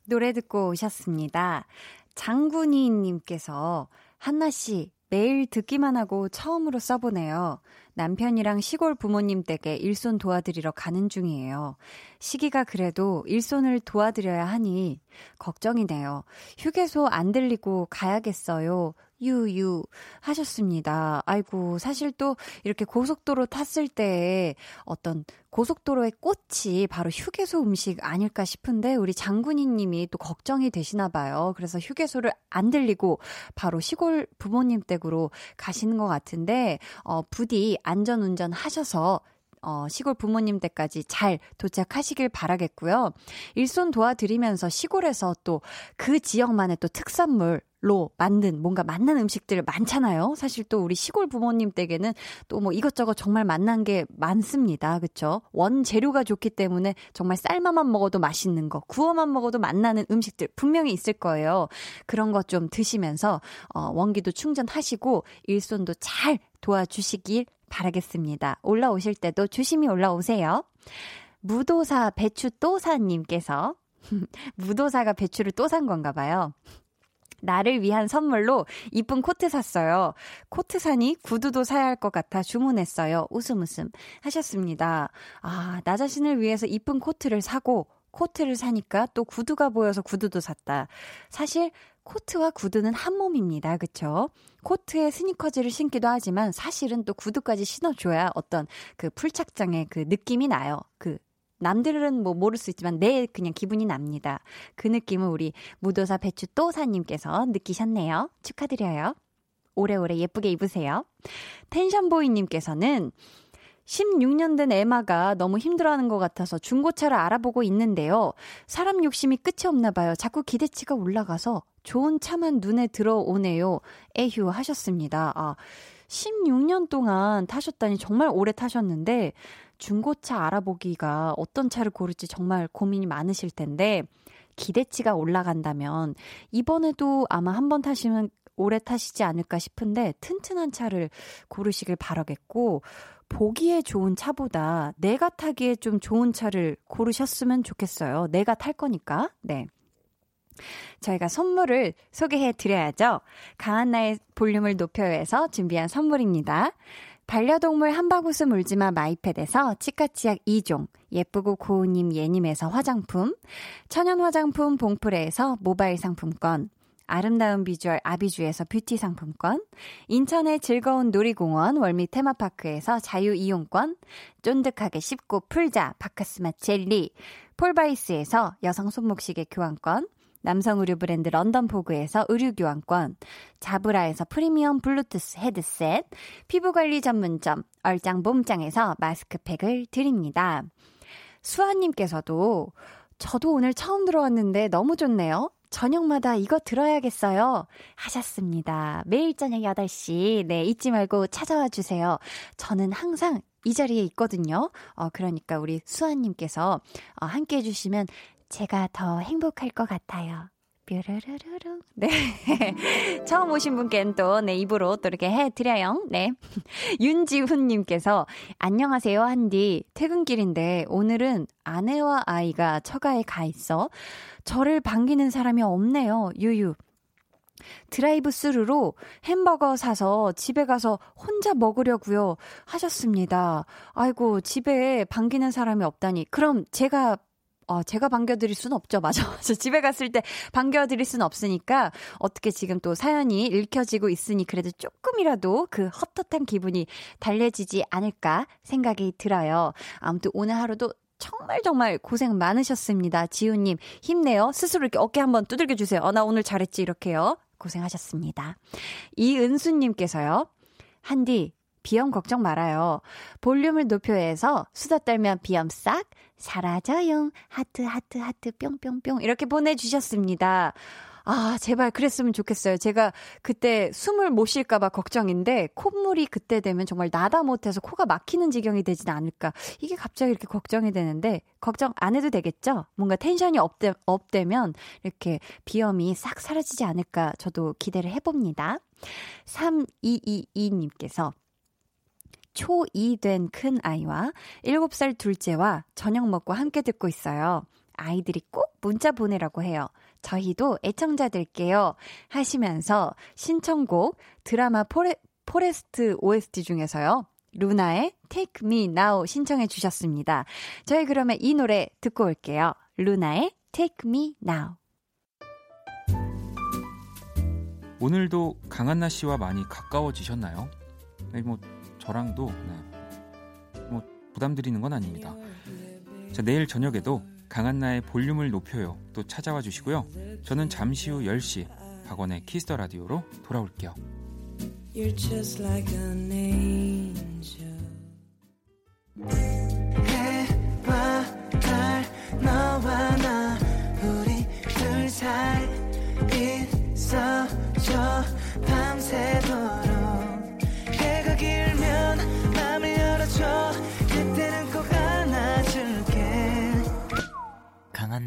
노래 듣고 오셨습니다. 장군이님께서 한나 씨, 매일 듣기만 하고 처음으로 써보네요. 남편이랑 시골 부모님 댁에 일손 도와드리러 가는 중이에요. 시기가 그래도 일손을 도와드려야 하니 걱정이네요. 휴게소 안 들리고 가야겠어요. 유유 하셨습니다. 아이고, 사실 또 이렇게 고속도로 탔을 때 어떤 고속도로의 꽃이 바로 휴게소 음식 아닐까 싶은데 우리 장군이 님이 또 걱정이 되시나 봐요. 그래서 휴게소를 안 들리고 바로 시골 부모님 댁으로 가시는 것 같은데 어 부디 안전 운전 하셔서 어, 시골 부모님 댁까지 잘 도착하시길 바라겠고요. 일손 도와드리면서 시골에서 또 그 지역만의 또 특산물 로 만든 뭔가 맛난 음식들 많잖아요. 사실 또 우리 시골 부모님 댁에는 또 뭐 이것저것 정말 맛난 게 많습니다. 그쵸? 원재료가 좋기 때문에 정말 삶아만 먹어도 맛있는 거, 구워만 먹어도 맛나는 음식들 분명히 있을 거예요. 그런 거좀 드시면서 어, 원기도 충전하시고 일손도 잘 도와주시길 바라겠습니다. 올라오실 때도 조심히 올라오세요. 무도사 배추 도사님께서 무도사가 배추를 또 산 건가 봐요. 나를 위한 선물로 이쁜 코트 샀어요. 코트 사니 구두도 사야 할 것 같아 주문했어요. 웃음 웃음 하셨습니다. 아, 나 자신을 위해서 이쁜 코트를 사고 코트를 사니까 또 구두가 보여서 구두도 샀다. 사실 코트와 구두는 한 몸입니다. 그쵸? 코트에 스니커즈를 신기도 하지만 사실은 또 구두까지 신어줘야 어떤 그 풀착장의 그 느낌이 나요. 그 남들은 뭐 모를 수 있지만 내 그냥 기분이 납니다. 그 느낌을 우리 무도사 배추 또사님께서 느끼셨네요. 축하드려요. 오래오래 예쁘게 입으세요. 텐션보이님께서는 16년 된 에마가 너무 힘들어하는 것 같아서 중고차를 알아보고 있는데요. 사람 욕심이 끝이 없나 봐요. 자꾸 기대치가 올라가서 좋은 차만 눈에 들어오네요. 에휴 하셨습니다. 아, 16년 동안 타셨다니 정말 오래 타셨는데 중고차 알아보기가 어떤 차를 고를지 정말 고민이 많으실 텐데 기대치가 올라간다면 이번에도 아마 한 번 타시면 오래 타시지 않을까 싶은데 튼튼한 차를 고르시길 바라겠고 보기에 좋은 차보다 내가 타기에 좀 좋은 차를 고르셨으면 좋겠어요. 내가 탈 거니까. 네. 저희가 선물을 소개해 드려야죠. 강한나의 볼륨을 높여서 준비한 선물입니다. 반려동물 한바구스 물지마 마이패드에서 치카치약 2종, 예쁘고 고운님 예님에서 화장품, 천연 화장품 봉프레에서 모바일 상품권, 아름다운 비주얼 아비주에서 뷰티 상품권, 인천의 즐거운 놀이공원 월미 테마파크에서 자유이용권, 쫀득하게 씹고 풀자 바카스마 젤리, 폴바이스에서 여성 손목시계 교환권, 남성 의류 브랜드 런던포그에서 의류 교환권, 자브라에서 프리미엄 블루투스 헤드셋, 피부관리 전문점 얼짱 몸짱에서 마스크팩을 드립니다. 수아님께서도 저도 오늘 처음 들어왔는데 너무 좋네요. 저녁마다 이거 들어야겠어요. 하셨습니다. 매일 저녁 8시, 네, 잊지 말고 찾아와 주세요. 저는 항상 이 자리에 있거든요. 어, 그러니까 우리 수아님께서 어, 함께 해주시면 제가 더 행복할 것 같아요. 뾰르르르르. 네. 처음 오신 분께는 또, 네, 입으로 또 이렇게 해드려요. 네. 윤지훈님께서, 안녕하세요, 한디. 퇴근길인데, 오늘은 아내와 아이가 처가에 가 있어. 저를 반기는 사람이 없네요. 유유. 드라이브 스루로 햄버거 사서 집에 가서 혼자 먹으려고요 하셨습니다. 아이고 집에 반기는 사람이 없다니. 그럼 제가 어, 제가 반겨드릴 수는 없죠. 맞아. 저 집에 갔을 때 반겨드릴 수는 없으니까 어떻게 지금 또 사연이 읽혀지고 있으니 그래도 조금이라도 그 헛헛한 기분이 달래지지 않을까 생각이 들어요. 아무튼 오늘 하루도 정말 정말 고생 많으셨습니다. 지우님, 힘내요. 스스로 이렇게 어깨 한번 두들겨 주세요. 어, 나 오늘 잘했지. 이렇게요. 고생하셨습니다. 이은수님께서요. 한디, 비염 걱정 말아요. 볼륨을 높여서 수다 떨면 비염 싹 사라져요. 하트, 하트, 하트, 뿅뿅뿅. 이렇게 보내주셨습니다. 아, 제발 그랬으면 좋겠어요. 제가 그때 숨을 못 쉴까봐 걱정인데, 콧물이 그때 되면 정말 나다 못해서 코가 막히는 지경이 되진 않을까. 이게 갑자기 이렇게 걱정이 되는데, 걱정 안 해도 되겠죠? 뭔가 텐션이 up되, up되면 이렇게 비염이 싹 사라지지 않을까. 저도 기대를 해봅니다. 3222님께서 초2 된 큰 아이와 7살 둘째와 저녁 먹고 함께 듣고 있어요. 아이들이 꼭 문자 보내라고 해요. 저희도 애청자 될게요. 하시면서 신청곡 드라마 포레, 포레스트 OST 중에서요. 루나의 Take Me Now 신청해 주셨습니다. 저희 그러면 이 노래 듣고 올게요. 루나의 Take Me Now. 오늘도 강한나 씨와 많이 가까워지셨나요? 네, 뭐 저랑도 네. 뭐 부담드리는 건 아닙니다. 자, 내일 저녁에도 강한나의 볼륨을 높여요. 또 찾아와 주시고요. 저는 잠시 후 10시 박원의 Kiss the Radio로 돌아올게요. An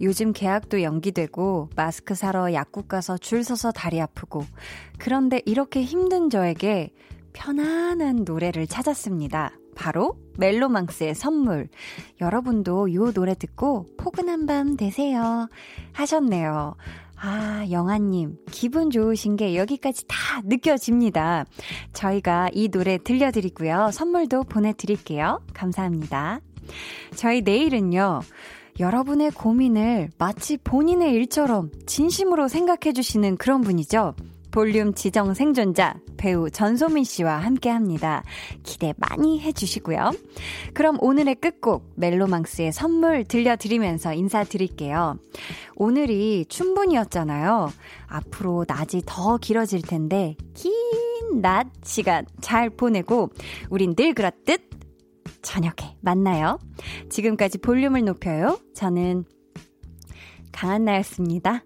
요즘 계약도 연기되고 마스크 사러 약국 가서 줄 서서 다리 아프고 그런데 이렇게 힘든 저에게 편안한 노래를 찾았습니다. 바로 멜로망스의 선물. 여러분도 요 노래 듣고 포근한 밤 되세요. 하셨네요. 아, 영아님, 기분 좋으신 게 여기까지 다 느껴집니다. 저희가 이 노래 들려드리고요. 선물도 보내드릴게요. 감사합니다. 저희 내일은요, 여러분의 고민을 마치 본인의 일처럼 진심으로 생각해 주시는 그런 분이죠. 볼륨 지정 생존자 배우 전소민 씨와 함께 합니다. 기대 많이 해주시고요. 그럼 오늘의 끝곡 멜로망스의 선물 들려드리면서 인사드릴게요. 오늘이 춘분이었잖아요. 앞으로 낮이 더 길어질 텐데 긴 낮 시간 잘 보내고 우린 늘 그렇듯 저녁에 만나요. 지금까지 볼륨을 높여요. 저는 강한나였습니다.